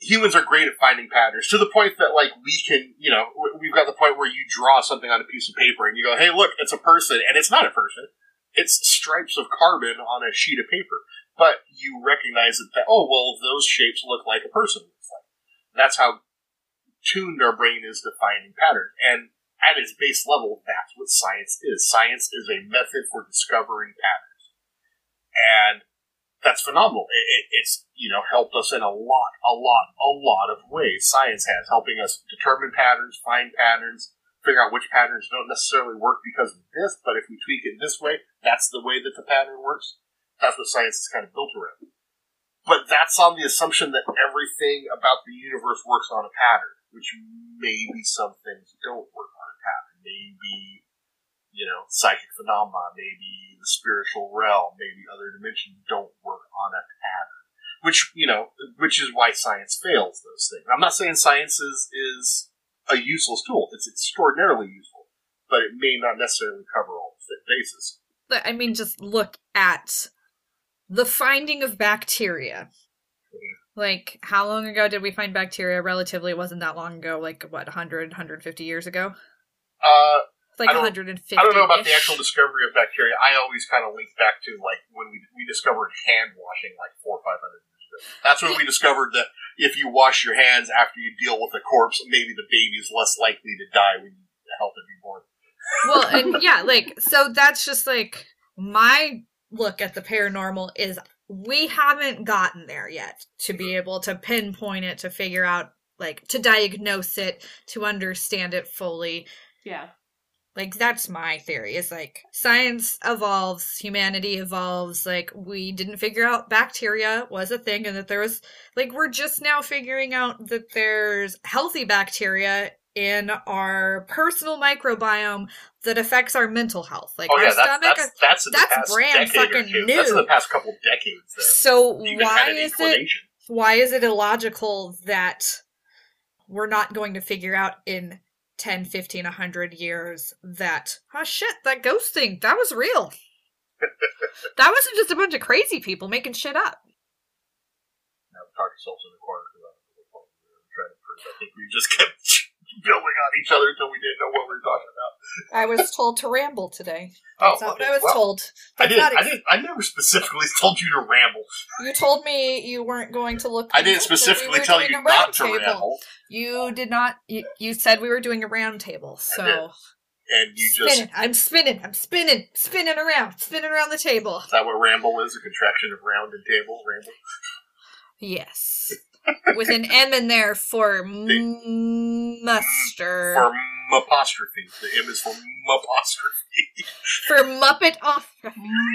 humans are great at finding patterns to the point that, like, we can, you know, we've got the point where you draw something on a piece of paper and you go, "Hey, look, it's a person," and it's not a person. It's stripes of carbon on a sheet of paper. But you recognize that, that oh, well, those shapes look like a person. That's how tuned our brain is to finding patterns. And at its base level, that's what science is. Science is a method for discovering patterns. And that's phenomenal. It, it, it's, you know, helped us in a lot, a lot, a lot of ways. Science has, helping us determine patterns, find patterns, figure out which patterns don't necessarily work because of this, but if we tweak it this way, that's the way that the pattern works. That's what science is kind of built around. But that's on the assumption that everything about the universe works on a pattern, which maybe some things don't work on a pattern. Maybe, you know, psychic phenomena, maybe the spiritual realm, maybe other dimensions don't work on a pattern. Which, you know, which is why science fails those things. I'm not saying science is, is a useless tool. It's extraordinarily useful, but it may not necessarily cover all the bases. But, I mean, just look at the finding of bacteria. Mm-hmm. Like, how long ago did we find bacteria? Relatively, it wasn't that long ago. Like, what, 100, 150 years ago? Uh, Like I 150. I don't know about the actual discovery of bacteria. I always kind of link back to like when we we discovered hand washing like four or five hundred years ago. That's when we discovered that if you wash your hands after you deal with a corpse, maybe the baby's less likely to die when you help it be born. well, and yeah, like so that's just like my look at the paranormal is we haven't gotten there yet to be able to pinpoint it, to figure out like to diagnose it, to understand it fully. Yeah. Like that's my theory. Is like science evolves, humanity evolves. Like we didn't figure out bacteria was a thing, and that there was like we're just now figuring out that there's healthy bacteria in our personal microbiome that affects our mental health. Like oh our yeah, that's stomach. that's that's, that's brand fucking new. That's in the past couple decades. So why is it why is it illogical that we're not going to figure out in 10 15 100 years that oh shit that ghost thing that was real that wasn't just a bunch of crazy people making shit up Now talk yourselves in the corner because I don't know what we were trying to prove. I think we just kept building on each other until we didn't know what we were talking about. i was told to ramble today Oh, that's not okay. i was Well, told I didn't. not I didn't. I never specifically told you to ramble. you told me you weren't going to look I didn't that we specifically tell you not to table. ramble, you did not you, you said we were doing a round table so and you just. spinning i'm spinning i'm spinning spinning around spinning around the table Is that what ramble is? A contraction of round and table? Ramble. Yes. With an M in there for m- muster. For m- apostrophe. The M is for m- apostrophe. For Muppet off.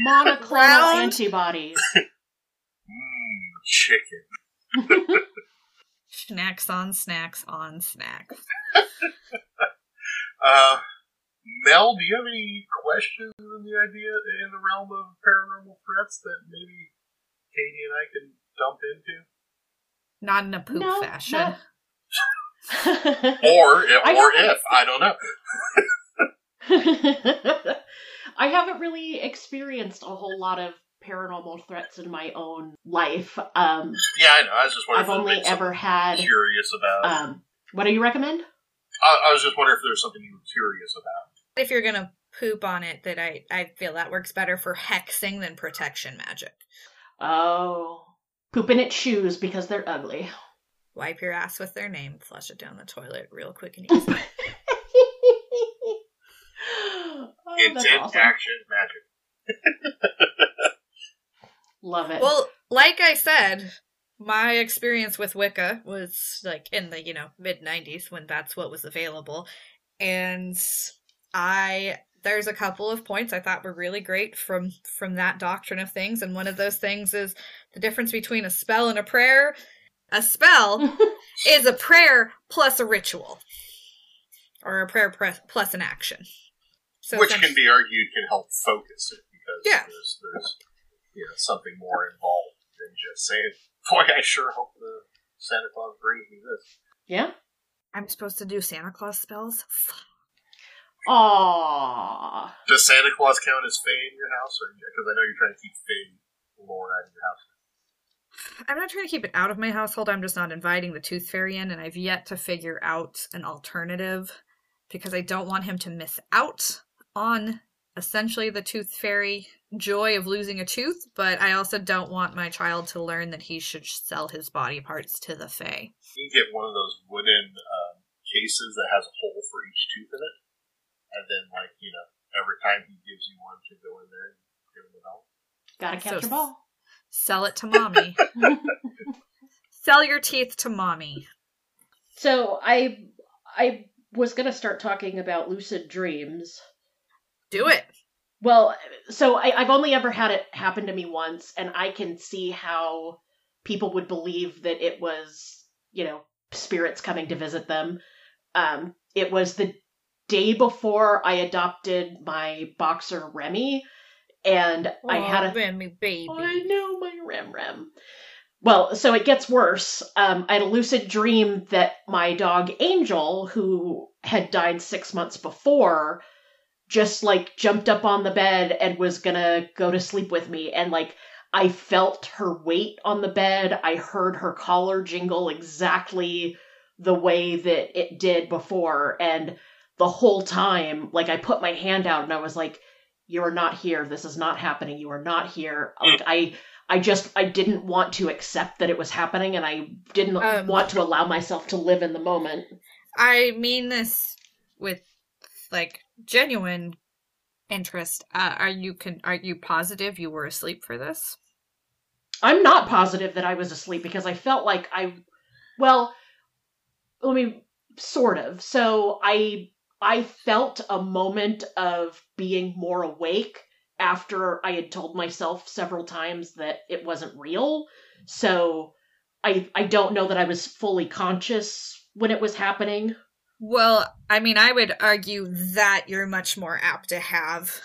Monoclonal Round. antibodies. Mmm, chicken. Snacks on snacks on snacks. Uh, Mel, do you have any questions in the idea in the realm of paranormal threats that maybe Katie and I can dump into? Not in a poop No, fashion. no. Or, I or haven't- if I don't know. I haven't really experienced a whole lot of paranormal threats in my own life. Um, Yeah, I know. I was just wondering. I've if only ever had. curious about. Um, what do you recommend? I, I was just wondering if there's something you were curious about. If you're gonna poop on it, that I I feel that works better for hexing than protection magic. Oh. Poop in its shoes because they're ugly. Wipe your ass with their name, flush it down the toilet real quick and easy. oh, that's Intent, awesome. action, magic. Love it. well, like I said, my experience with Wicca was like in the, you know, mid 90s when that's what was available. And I there's a couple of points I thought were really great from from that doctrine of things and one of those things is the difference between a spell and a prayer. A spell is a prayer plus a ritual. Or a prayer pre- plus an action. So Which can be argued can help focus it because Yeah. there's, there's you know something more involved than just saying, "Boy, I sure hope the Santa Claus brings me this." yeah. I'm supposed to do Santa Claus spells? Fuck. Aww. Does Santa Claus count as Fae in your house, or because I know you're trying to keep Fae lore out of your house? I'm not trying to keep it out of my household. I'm just not inviting the Tooth Fairy in, and I've yet to figure out an alternative because I don't want him to miss out on essentially the Tooth Fairy joy of losing a tooth, but I also don't want my child to learn that he should sell his body parts to the Fae. You can get one of those wooden um, cases that has a hole for each tooth in it, and then like you know, every time he gives you one to go in there and give him a dollar. Gotta catch So- a ball. Sell it to mommy. Sell your teeth to mommy. so I I was gonna start talking about lucid dreams. Do it. Well, so I, I've only ever had it happen to me once, and I can see how people would believe that it was, you know, spirits coming to visit them. Um, it was the day before I adopted my boxer Remy, and I had a Oh, Remy baby. I know my Rem Rem. Well, so it gets worse. Um, I had a lucid dream that my dog Angel, who had died six months before, just like jumped up on the bed and was gonna go to sleep with me. And like, I felt her weight on the bed. I heard her collar jingle exactly the way that it did before. And the whole time, like, I put my hand out and I was like, you are not here this is not happening you are not here like i i just i didn't want to accept that it was happening and i didn't Um, want to allow myself to live in the moment I mean this with like genuine interest. Uh, are you can are you positive you were asleep for this? i'm not positive that i was asleep because i felt like i well let me sort of so i i felt a moment of being more awake after i had told myself several times that it wasn't real so i i don't know that i was fully conscious when it was happening Well, I mean, I would argue that you're much more apt to have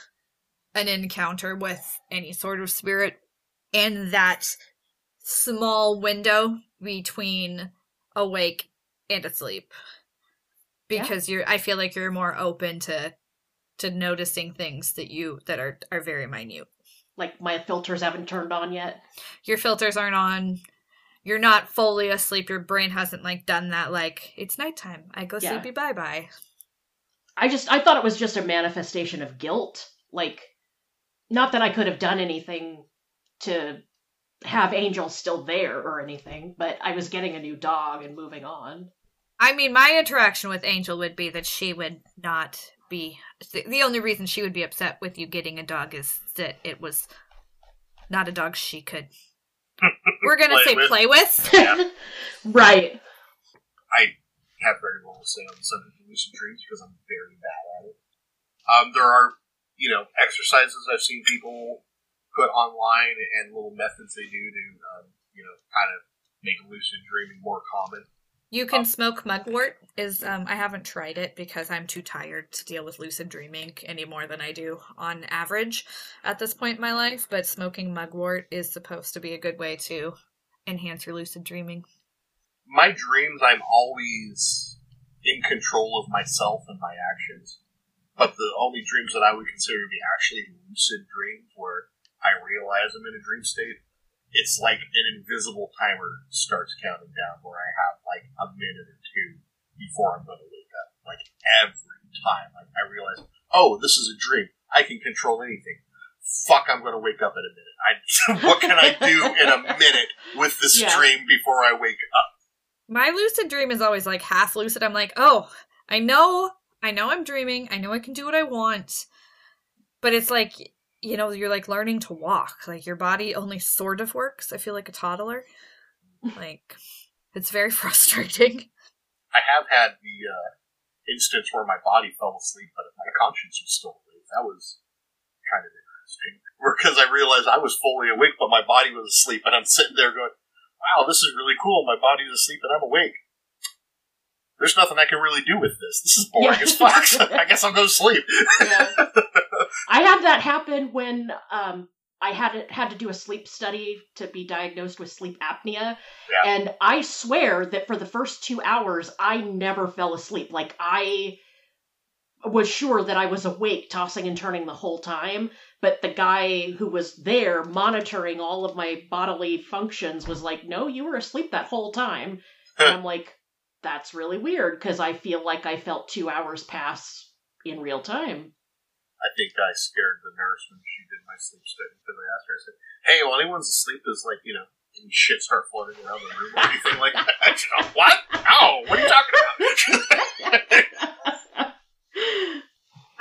an encounter with any sort of spirit in that small window between awake and asleep. Yeah. Because you're I feel like you're more open to to noticing things that you that are are very minute. like my filters haven't turned on yet your filters aren't on you're not fully asleep your brain hasn't like done that like it's nighttime i go Yeah. sleepy bye bye I just I thought it was just a manifestation of guilt. Like not that I could have done anything to have Angel still there or anything, but I was getting a new dog and moving on. I mean my interaction with angel would be that she would not be the the only reason she would be upset with you getting a dog is that it was not a dog she could we're gonna Play say with. play with Yeah. right. I have very little to say on the subject of lucid dreams because I'm very bad at it. Um, there are, you know, exercises I've seen people put online and little methods they do to, um, you know, kind of make lucid dreaming more common. You can smoke mugwort is um i haven't tried it because i'm too tired to deal with lucid dreaming any more than i do on average at this point in my life but smoking mugwort is supposed to be a good way to enhance your lucid dreaming My dreams, I'm always in control of myself and my actions. But the only dreams that I would consider to be actually lucid dreams, where I realize I'm in a dream state, it's like an invisible timer starts counting down where I have like a minute or two before I'm going to wake up. like every time. Like I realize, oh, this is a dream. I can control anything. Fuck, I'm going to wake up in a minute. I, what can I do in a minute with this Yeah. dream before I wake up? My lucid dream is always like half lucid. I'm like, oh, I know, I know I'm dreaming. I know I can do what I want. But it's like, you know, you're like learning to walk. Like your body only sort of works. I feel like a toddler. Like, it's very frustrating. I have had the uh, instance where my body fell asleep, but my conscience was still awake. That was kind of interesting. Because I realized I was fully awake, but my body was asleep, and I'm sitting there going, wow, this is really cool. My body's asleep, and I'm awake. There's nothing I can really do with this. This is boring Yeah. as fuck. I guess I'll go to sleep. Yeah. I had that happen when um, I had had to do a sleep study to be diagnosed with sleep apnea, Yeah. and I swear that for the first two hours I never fell asleep. Like I was sure that I was awake, tossing and turning the whole time, but the guy who was there monitoring all of my bodily functions was like, "No, you were asleep that whole time," and I'm like, "That's really weird," because I feel like I felt two hours pass in real time. I think I scared the nurse when she did my sleep study because I asked her, I said, hey, while anyone's asleep, does, like, you know, any shit start floating around the room or anything like that? She goes, what? No, what are you talking about?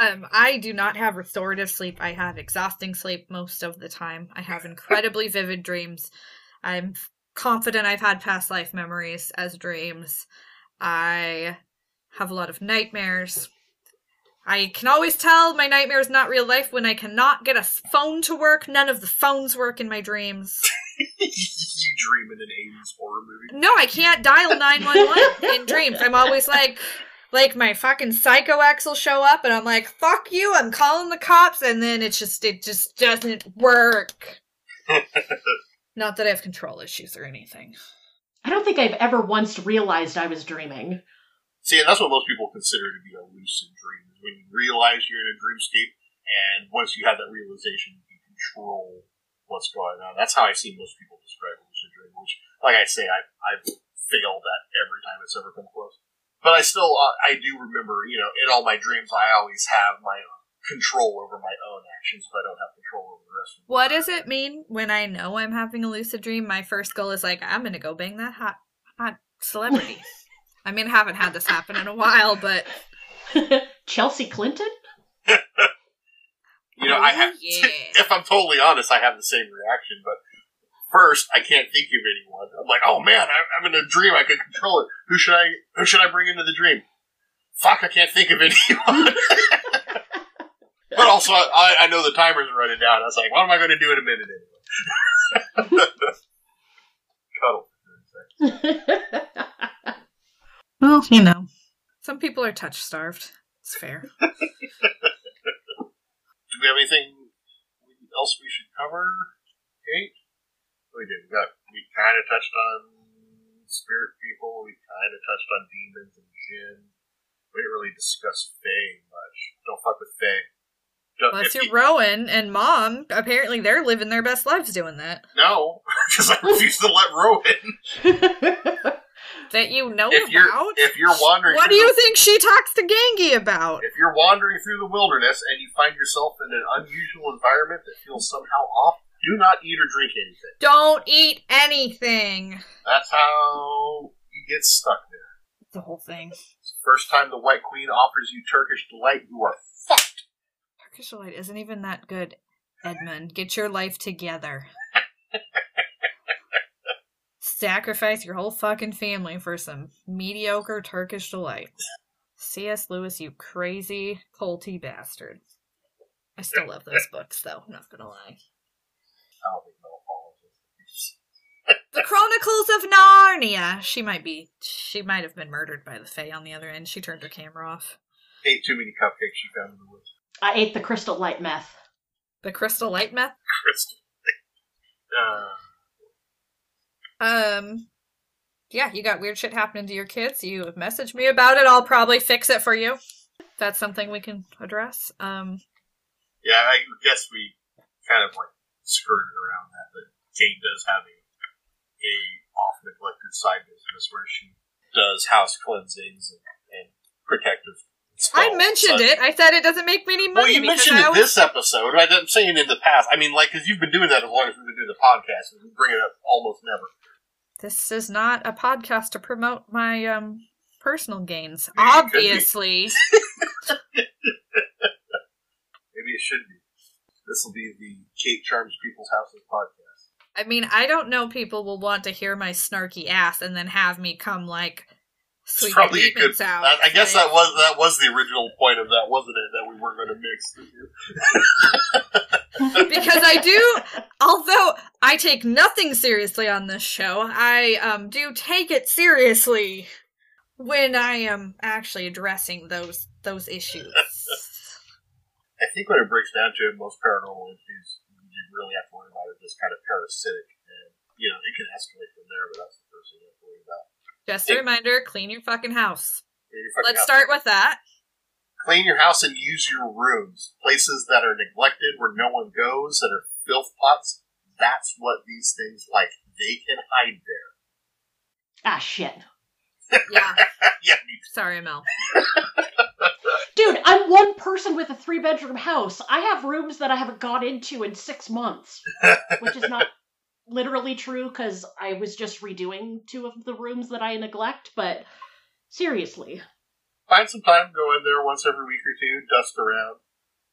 Um, I do not have restorative sleep. I have exhausting sleep most of the time. I have incredibly vivid dreams. I'm confident I've had past life memories as dreams. I have a lot of nightmares. I can always tell my nightmare is not real life when I cannot get a phone to work. None of the phones work in my dreams. you dream in an 80s horror movie. No, I can't dial 911 in dreams. I'm always like, like my fucking psycho ex will show up and I'm like, fuck you, I'm calling the cops. And then it's just, it just doesn't work. Not that I have control issues or anything. I don't think I've ever once realized I was dreaming. See, and that's what most people consider to be a lucid dream, is when you realize you're in a dreamscape, and once you have that realization, you control what's going on. That's how I see most people describe a lucid dream, which, like I say, I, I've failed at every time it's ever come close. But I still, uh, I do remember, you know, in all my dreams, I always have my control over my own actions, but I don't have control over the rest of What does it mean when I know I'm having a lucid dream? My first goal is like, I'm gonna go bang that hot, hot celebrity. I mean, I haven't had this happen in a while, but Chelsea Clinton? You know, I Oh, have. yeah. if I'm totally honest, I have the same reaction. But first, I can't think of anyone. I'm like, oh man, I- I'm in a dream. I can control it. Who should I? Who should I bring into the dream? Fuck, I can't think of anyone. But also, I, I know the timer's running down. I was like, what am I going to do in a minute anyway? Cuddle. well, you know, some people are touch starved. It's fair. Do we have anything else we should cover, Cait? We did. We got. We kind of touched on spirit people. We kind of touched on demons and jinn. We didn't really discuss Fae much. Don't fuck with Fae. Unless you're Rowan and Mom, apparently they're living their best lives doing that. no, because I refuse to let Rowan. That you know If you're about? if you're wandering, what do you the, think she talks to Gangi about? If you're wandering through the wilderness and you find yourself in an unusual environment that feels somehow off, do not eat or drink anything. Don't eat anything. That's how you get stuck there. The whole thing. First time the White Queen offers you Turkish delight, you are. Turkish delight isn't even that good. Edmund, get your life together. Sacrifice your whole fucking family for some mediocre Turkish delight. C.S. Lewis, you crazy, culty bastard. I still love those books, though, not gonna lie. I don't think Mel follows it. The Chronicles of Narnia! She might be. She might have been murdered by the Fae on the other end. She turned her camera off. Ate too many cupcakes she found in the woods. I ate the crystal light meth. The Crystal Light Meth? Crystal. Uh, Um, yeah, you got weird shit happening to your kids. You have messaged me about it. I'll probably fix it for you. That's something we can address. Um, yeah, I guess we kind of like skirted around that, but Cait does have a, a off neglected side business where she does house cleansings and, and protective. I mentioned it. I said it doesn't make me any money. Well, you mentioned it always- this episode. I- I'm saying in the past. I mean, like, because you've been doing that as long as we've been doing the podcast, and we bring it up almost never. This is not a podcast to promote my um personal gains. It. Obviously. Maybe it should be. This will be the Cait Charms People's Houses podcast. I mean, I don't know people will want to hear my snarky ass and then have me come like It's probably a good. out. I, I guess Like, that was that was the original point of that, wasn't it? That we weren't going to mix because I do although I take nothing seriously on this show, I um do take it seriously when I am actually addressing those those issues. I think when it breaks down to it, most paranormal entities you really have to worry about are just kind of parasitic, and you know it can escalate from there. But that's the first thing you have to worry about. Just a reminder, clean your fucking house. Your fucking Let's house. start with that. Clean your house and use your rooms. Places that are neglected, where no one goes, that are filth pots. That's what these things like. They can hide there. ah, shit. Yeah. yeah, Sorry, Mel. Dude, I'm one person with a three bedroom house. I have rooms that I haven't gone into in six months, which is not literally true because I was just redoing two of the rooms that I neglect, but seriously. find some time, go in there once every week or two, dust around,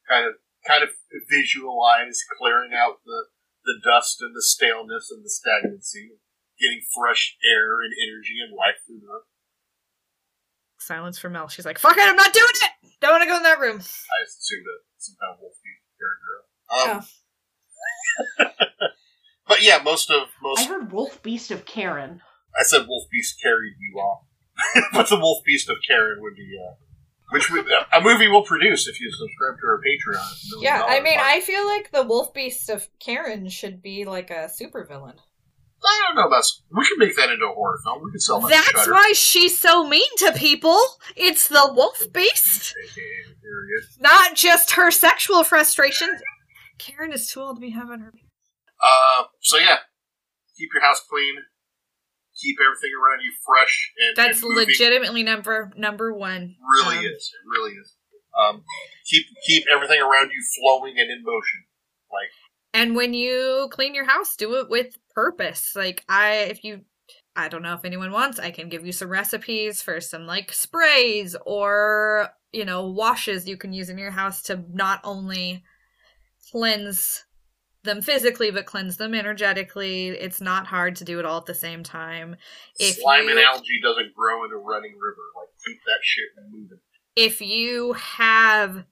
kind of kind of visualize clearing out the the dust and the staleness and the stagnancy, getting fresh air and energy and life through the. Silence for Mel. She's like, fuck it, I'm not doing it! Don't want to go in that room. I assumed a some kind of wolf character. Um, but yeah, most of most. I heard Wolf Beast of Karen. I said wolf beast carried you off, but the wolf beast of Karen would be. Uh, which would, a movie we'll produce if you subscribe to our Patreon. It's a million Yeah, I mean, mark. I feel like the wolf beast of Karen should be like a supervillain. I don't know about. We could make that into a horror film. We could sell that. That's Shudder. why she's so mean to people. It's the wolf beast, not just her sexual frustrations. Karen is too old to be having her. Uh, so yeah, keep your house clean. Keep everything around you fresh and That's and legitimately number number one. Really Um, is. It really is. Um, keep keep everything around you flowing and in motion. Like And when you clean your house, do it with purpose. Like I if you I don't know if anyone wants, I can give you some recipes for some like sprays or, you know, washes you can use in your house to not only cleanse them physically but cleanse them energetically. It's not hard to do it all at the same time. If slime and algae doesn't grow in a running river. Like keep that shit moving. if you have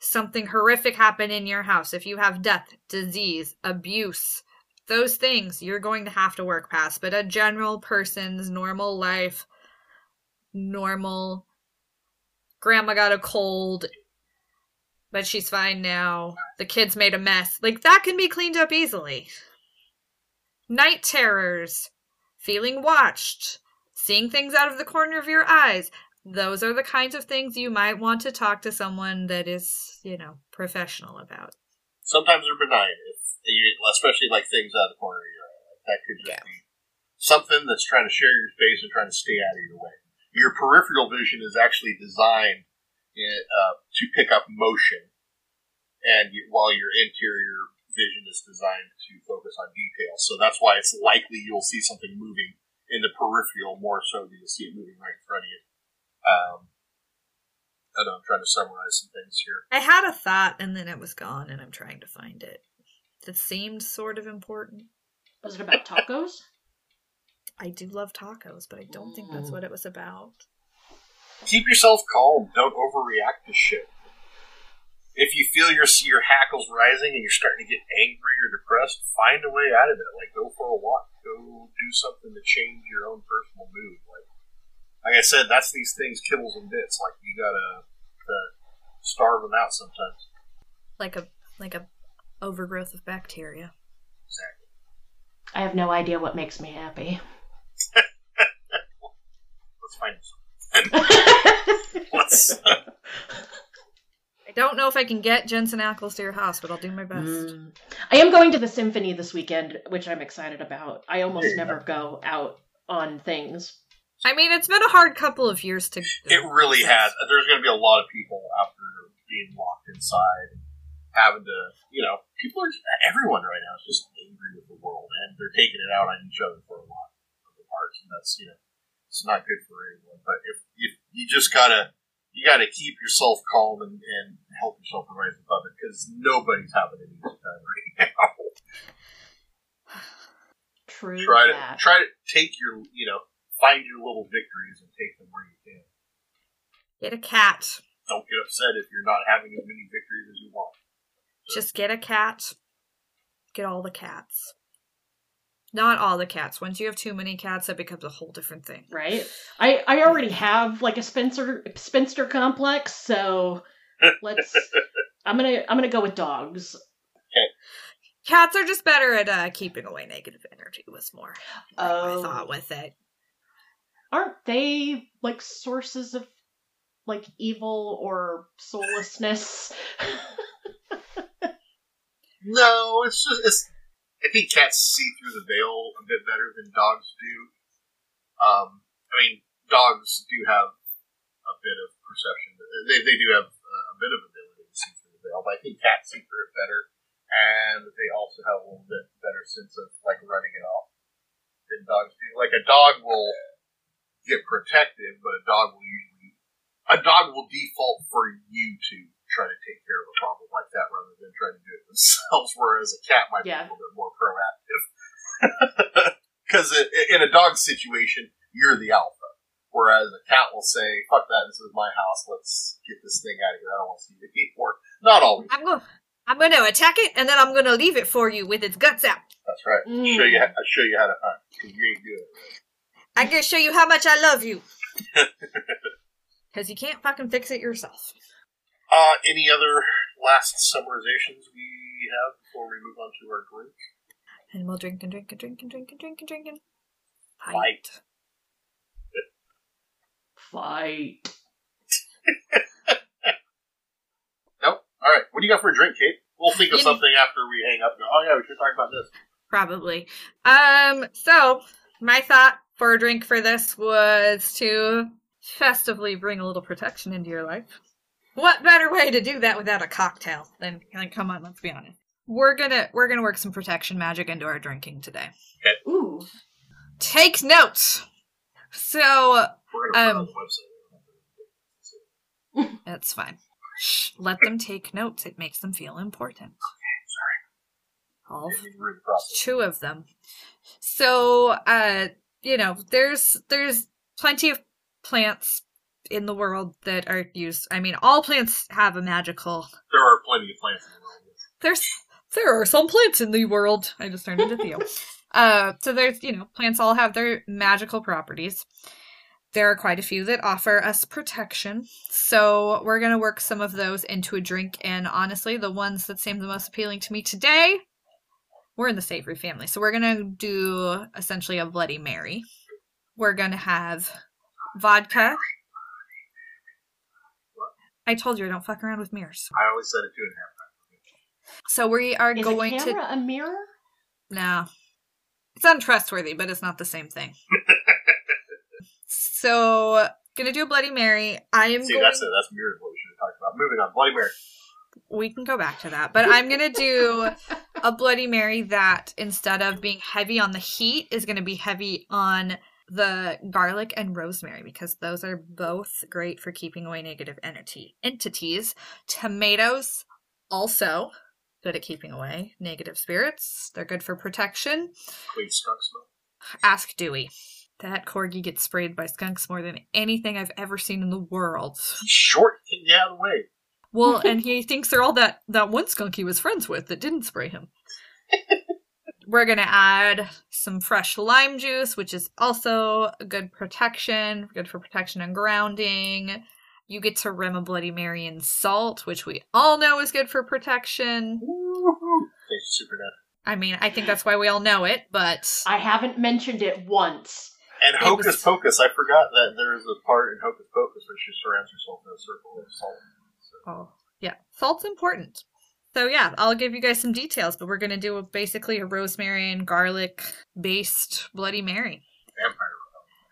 something horrific happen in your house, if you have death, disease, abuse, those things you're going to have to work past. But a general person's normal life, normal, grandma got a cold, but she's fine now, the kids made a mess, like that can be cleaned up easily. Night terrors, feeling watched, seeing things out of the corner of your eyes, those are the kinds of things you might want to talk to someone that is, you know, professional about. Sometimes they're benign, if you, especially like things out of the corner of your eye. Like that could just Yeah. be something that's trying to share your space and trying to stay out of your way. Your peripheral vision is actually designed uh, to pick up motion, and you, while your interior vision is designed to focus on detail. So that's why it's likely you'll see something moving in the peripheral more so than you'll see it moving right in front of you. Um, I don't know I'm trying to summarize some things here. I had a thought and then it was gone and I'm trying to find it. It seemed sort of important. Was it about tacos? I do love tacos, but I don't think that's what it was about. Keep yourself calm. Don't overreact to shit. If you feel your your hackles rising and you're starting to get angry or depressed, find a way out of it. Like go for a walk, go do something to change your own personal mood. Like, like I said, that's these things kibbles and bits. Like you gotta uh, starve them out sometimes. Like a like a overgrowth of bacteria. Exactly. I have no idea what makes me happy. Let's find some. Let's. I don't know if I can get Jensen Ackles to your house, but I'll do my best. Mm. I am going to the symphony this weekend, which I'm excited about. I almost never go out on things. I mean, it's been a hard couple of years to. It really has. There's going to be a lot of people after being locked inside, having to, you know, people are everyone right now is just angry with the world, and they're taking it out on each other for a lot of the parts, and that's you know, it's not good for anyone. But if, if you just gotta, you gotta keep yourself calm and, and help yourself to rise above it because nobody's having an easy time right now. True. try to that. try to take your, you know, find your little victories and take them where you can. Get a cat. Don't get upset if you're not having as many victories as you want. Just get a cat. Get all the cats. Not all the cats. Once you have too many cats, that becomes a whole different thing. right? I I already have like a spinster spinster complex, so let's. I'm gonna I'm gonna go with dogs. Cats are just better at uh, keeping away negative energy. Was more my Oh. thought with it. Aren't they like sources of like evil or soullessness? No, it's just it's. I think cats see through the veil a bit better than dogs do. Um, I mean, dogs do have a bit of perception. They, they do have a bit of ability to see through the veil, but I think cats see through it better, and they also have a little bit better sense of like running it off than dogs do. Like a dog will get protective, but a dog will usually a dog will default for you to try to take care of a problem like that rather than trying to do it themselves. Whereas a cat might Yeah. be a little bit more proactive. Because in a dog situation, you're the alpha. Whereas a cat will say, "Fuck that! This is my house. Let's get this thing out of here. I don't want to see it anymore." Not always. I'm going. I'm going to attack it, and then I'm going to leave it for you with its guts out. That's right. Mm. Show you. How, I show you how to hunt. 'cause you ain't doing it. I'm going to show you how much I love you. Because you can't fucking fix it yourself. Uh, any other last summarizations we have before we move on to our drink? And we'll drink and drink and drink and drink and drink and drink and Fight. Fight. Nope. All right. What do you got for a drink, Cait? We'll think of You- something after we hang up. And go, oh yeah, we should talk about this. Probably. Um, so my thought for a drink for this was to festively bring a little protection into your life. What better way to do that without a cocktail than like come on, let's be honest. We're gonna we're gonna work some protection magic into our drinking today. Ooh. Take notes. So We're gonna put it on Um, that's fine. Shh, let them take notes. It makes them feel important. All Maybe we're in the process. two of them. So, uh, you know, there's there's plenty of plants in the world that are used. I mean, all plants have a magical. There are plenty of plants in the world. There's there are some plants in the world. I just turned into Theo. Uh, so there's you know, plants all have their magical properties. There are quite a few that offer us protection. So we're gonna work some of those into a drink. And honestly, the ones that seem the most appealing to me today we're in the savory family. So we're going to do essentially a Bloody Mary. We're going to have vodka. I told you I don't fuck around with mirrors. I always said it two and a half times. So we are Is going a to a mirror? No. It's untrustworthy, but it's not the same thing. so, gonna do a Bloody Mary. I am See, going. that's it. That's mirrors what we should have talked about. Moving on. Bloody Mary. We can go back to that, but I'm gonna do a Bloody Mary that instead of being heavy on the heat is gonna be heavy on the garlic and rosemary because those are both great for keeping away negative entity entities. Tomatoes also good at keeping away negative spirits. They're good for protection. Clean skunk smell. Ask Dewey. That corgi gets sprayed by skunks more than anything I've ever seen in the world. He's short. Get out of the way. Well, and he thinks they're all that that one skunk he was friends with that didn't spray him. We're gonna add some fresh lime juice, which is also a good protection, good for protection and grounding. You get to rim a Bloody Mary in salt, which we all know is good for protection. Thanks, Supernet. I mean, I think that's why we all know it, but I haven't mentioned it once. And It Hocus was- Pocus. I forgot that there's a part in Hocus Pocus where she surrounds herself in a circle of salt. So, Oh, yeah. Salt's important. So, yeah, I'll give you guys some details, but we're going to do a, basically a rosemary and garlic based Bloody Mary.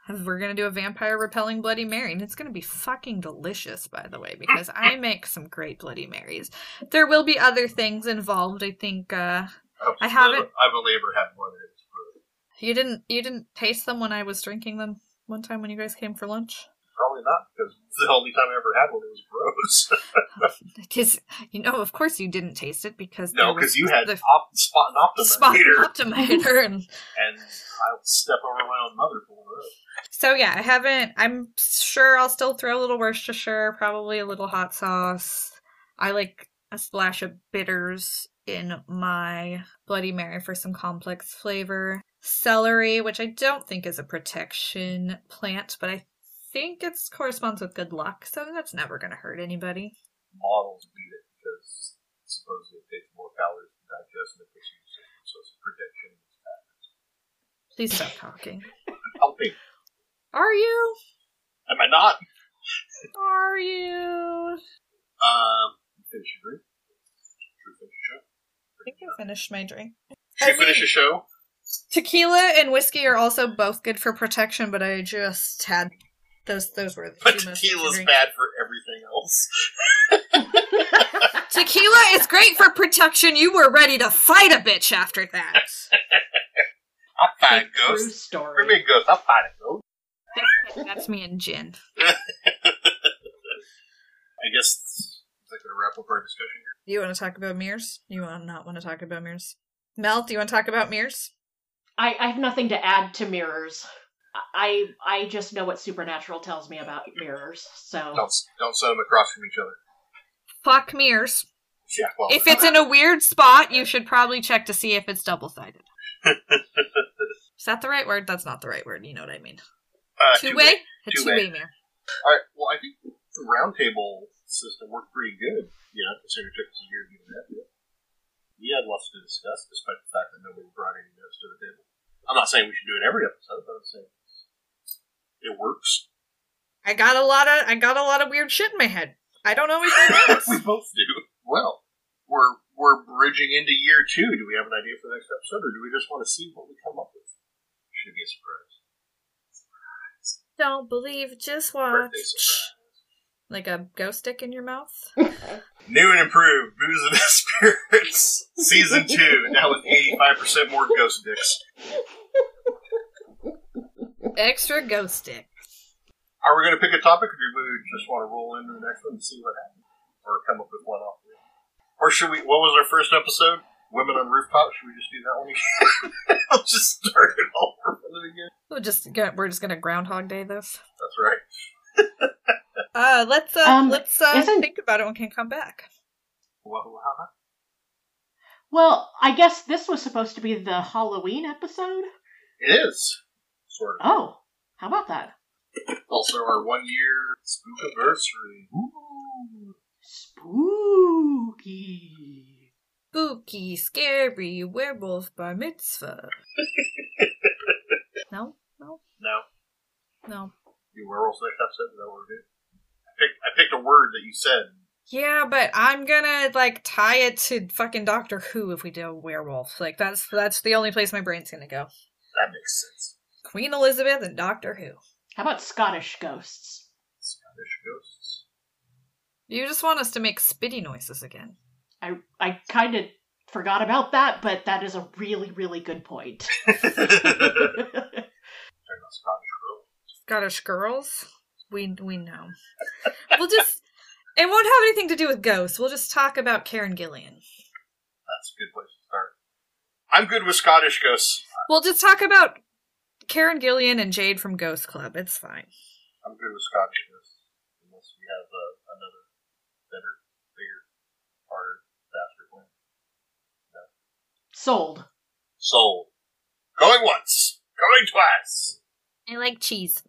vampire. We're gonna do a vampire repelling Bloody Mary, and it's gonna be fucking delicious, by the way, because I make some great Bloody Marys. There will be other things involved. I think uh, I haven't- I've only ever had one. and It's you didn't you didn't taste them when I was drinking them one time when you guys came for lunch. Probably not because the only time I ever had one it was gross. Because you know, of course, you didn't taste it because no, because you had the op- spot and optima spot meter, optimizer and and I'll step over my own mother for those. So yeah, I haven't. I'm sure I'll still throw a little Worcestershire, probably a little hot sauce. I like a splash of bitters in my Bloody Mary for some complex flavor. Celery, which I don't think is a protection plant, but I think it corresponds with good luck, so that's never going to hurt anybody. Models beat it because supposedly it takes more calories to digest than it puts you to sleep, so it's a protection. Please stop talking. Helping. Are you? Am I not? Are you? Um, finish your drink. Should finish the show? I think I finished my drink. Should I finish the show? Tequila and whiskey are also both good for protection, but I just had those. Those were the But two most tequila's drinks. bad for everything else. Tequila is great for protection. You were ready to fight a bitch after that. I'll fight Fake a true ghost. story. Bring me a ghost. I'll fight a ghost. That's me and gin. I guess is that going to wrap up our discussion here? You want to talk about mirrors? You want not want to talk about mirrors? Mel, do you want to talk about mirrors? I, I have nothing to add to mirrors. I I just know what supernatural tells me about mirrors. So Don't don't set them across from each other. Fuck mirrors. Yeah. Well, If it's in a weird spot, you should probably check to see if it's double sided. Is that the right word? That's not the right word. You know what I mean. uh, Two way? A two Two-way. mirror. All right. Well, I think the roundtable system worked pretty good. You know, considering it took us a year to get that. to. We had lots to discuss, despite the fact that nobody brought any notes to the table. I'm not saying we should do it every episode, but I'm saying it works. I got a lot of I got a lot of weird shit in my head. I don't always know we both do. Well, we're we're bridging into year two. Do we have an idea for the next episode, or do we just want to see what we come up with? Should be a surprise. Don't believe, just watch. Like a ghost stick in your mouth. New and improved Booze and Spirits season two, now with eighty five percent more ghost dicks. Extra ghost stick. Are we going to pick a topic, or do we just want to roll into the next one and see what happens, or come up with one off? the Or should we? What was our first episode? Women on rooftop. Should we just do that one again? I'll just start it all over from the beginning. We'll just get, we're just gonna Groundhog Day this. That's right. Uh, let's uh, Um, let's uh, isn't- think about it when we can come back. Well, how- well, I guess this was supposed to be the Halloween episode. It is sort of. Oh, how about that? Also, our one year spook anniversary. Ooh. Spooky. Spooky, scary werewolf bar mitzvah. no, no, No, no. you werewolves next episode. Is that what we're doing? I picked, I picked a word that you said. Yeah, but I'm gonna like tie it to fucking Doctor Who if we do a werewolf. Like that's that's the only place my brain's gonna go. That makes sense. Queen Elizabeth and Doctor Who. How about Scottish ghosts? Scottish ghosts. You just want us to make spitty noises again. I I kind of forgot about that, but that is a really really good point. Scottish girl. Scottish girls. We we know. we'll just. It won't have anything to do with ghosts. We'll just talk about Karen Gillan. That's a good place to start. I'm good with Scottish ghosts. We'll just talk about Karen Gillan and Jade from Ghost Club. It's fine. I'm good with Scottish ghosts. Unless we have uh, another better, bigger, harder, faster plan. Sold. Sold. Going once. Going twice. I like cheese.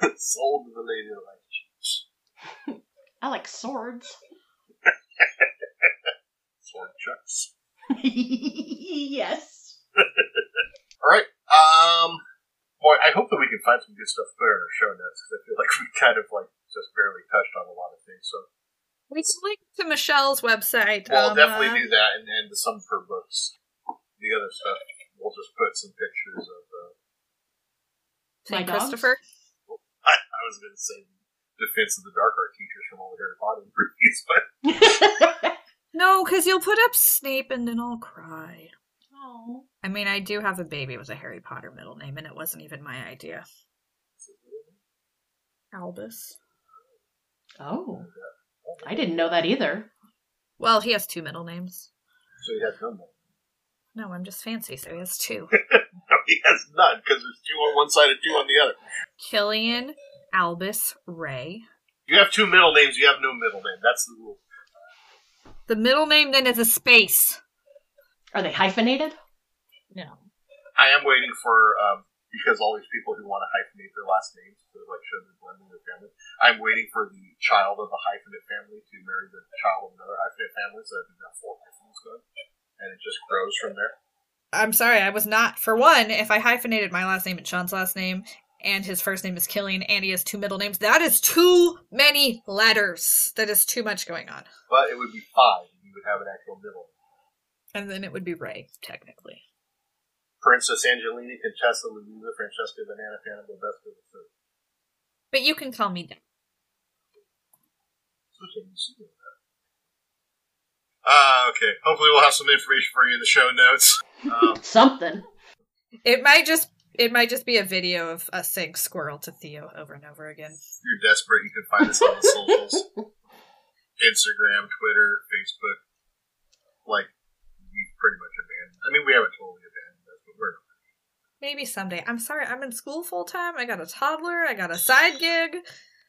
Sold to the lady of like cheese. I like swords. Sword chucks. yes. All right. Um, boy, I hope that we can find some good stuff to put in our show notes because I feel like we kind of like just barely touched on a lot of things. So We can link to Michelle's website. we'll um, definitely uh, do that, and, and some of her books. The other stuff, we'll just put some pictures of uh, St. My? Christopher. I, I was going to say Defense of the Dark Art teachers from all the Harry Potter movies, but No, because you'll put up Snape and then I'll cry. Oh. I mean, I do have a baby with a Harry Potter middle name, and it wasn't even my idea. Albus. Oh. I didn't know that either. Well, he has two middle names. so he has no more. No, I'm just fancy, so he has two. No, he has none because there's two on one side and two on the other. Killian, Albus, Ray. You have two middle names. You have no middle name. That's the rule. The middle name then is a space. Are they hyphenated? No. I am waiting for um, because all these people who want to hyphenate their last names to like show their blending their family. I'm waiting for the child of a hyphenate family to marry the child of another hyphenate family, so that we've got four hyphens going, and it just grows from there. I'm sorry, I was not. For one, if I hyphenated my last name and Sean's last name, and his first name is Killian, and he has two middle names, that is too many letters. That is too much going on. But it would be five. You would have an actual middle. And then it would be Ray, technically. Princess Angelina, Contessa, Louisa, Francesca, Banana, Fana, Bobesca, the third. But you can call me Dan. Ah, okay. Hopefully, we'll have some information for you in the show notes. Um, Something. It might just it might just be a video of us saying squirrel to Theo over and over again. if you're desperate, you can find us on the socials Instagram, Twitter, Facebook. Like, we pretty much abandoned. I mean, we haven't totally abandoned this, but we're Maybe someday. I'm sorry, I'm in school full time. I got a toddler. I got a side gig.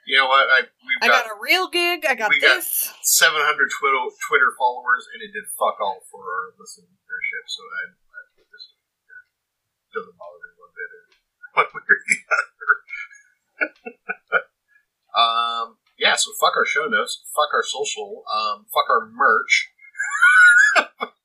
You know what? I we've I got, got a real gig. I got we got- 700 Twitter Twitter followers, and it did fuck all for our listening membership. So I, I this doesn't bother me one bit. One way or the other. um. Yeah. So fuck our show notes. Fuck our social. Um. Fuck our merch.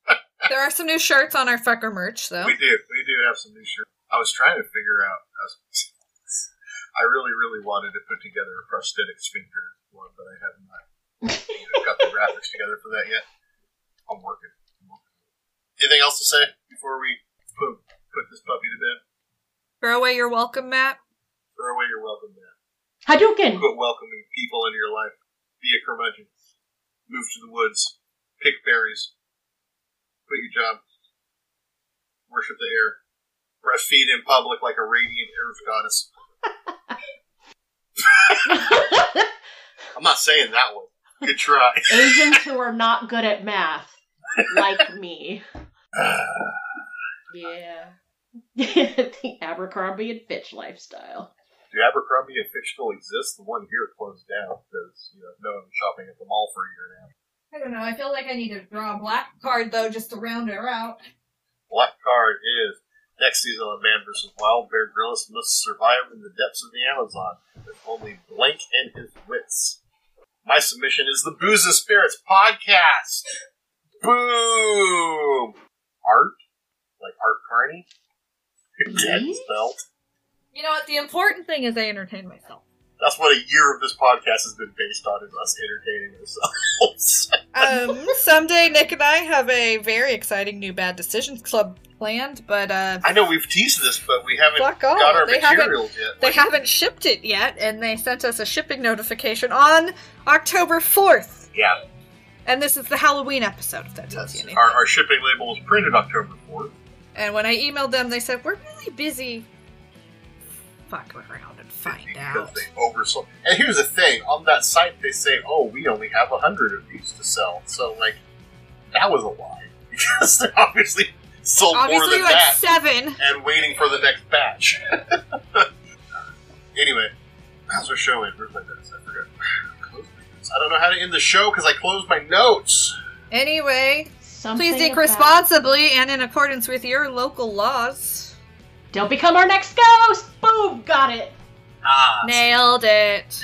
There are some new shirts on our fucker merch, though. We do. We do have some new shirts. I was trying to figure out. I, was, I really, really wanted to put together a prosthetic sphincter one, but I have not you know, got the graphics together for that yet. I'm working. I'm working. Anything else to say before we put put this puppy to bed? Throw away your welcome mat. Throw away your welcome mat. Hadouken! Put welcoming people into your life. Be a curmudgeon. Move to the woods. Pick berries. Quit your job. Worship the air. Breastfeed in public like a radiant earth goddess. I'm not saying that one. Good try. Asians who are not good at math, like me. Yeah. the Abercrombie and Fitch lifestyle. Do Abercrombie and Fitch still exist? The one here closed down because you know no one was shopping at the mall for a year now. I don't know. I feel like I need to draw a black card though, just to round it out. Black card is next season on Man vs. Wild. Bear Grylls must survive in the depths of the Amazon with only Blank and his wits. My submission is the Booze and Spirits podcast. Boom! Art, like Art Carney. Dead spelled. You know what? The important thing is I entertain myself. That's what a year of this podcast has been based on: is us entertaining ourselves. Um, someday Nick and I have a very exciting new Bad Decisions Club planned, but uh, I know we've teased this, but we haven't got our They haven't- materials yet. they Like, haven't shipped it yet, and they sent us a shipping notification on October 4th. Yeah, And this is the Halloween episode, if that tells you anything. Our, our shipping label was printed October 4th. And when I emailed them, they said, We're really busy. Fuck around find because out. they oversold. And here's the thing: on that site, they say, "Oh, we only have a hundred of these to sell." So, like, that was a lie because they obviously sold more than like that seven. and waiting for the next batch. anyway, how's our show end? Where's my notes? I forgot. Close. I don't know how to end the show because I closed my notes. Anyway, Something please drink about- responsibly and in accordance with your local laws. Don't become our next ghost! Boom! Got it! Nailed it.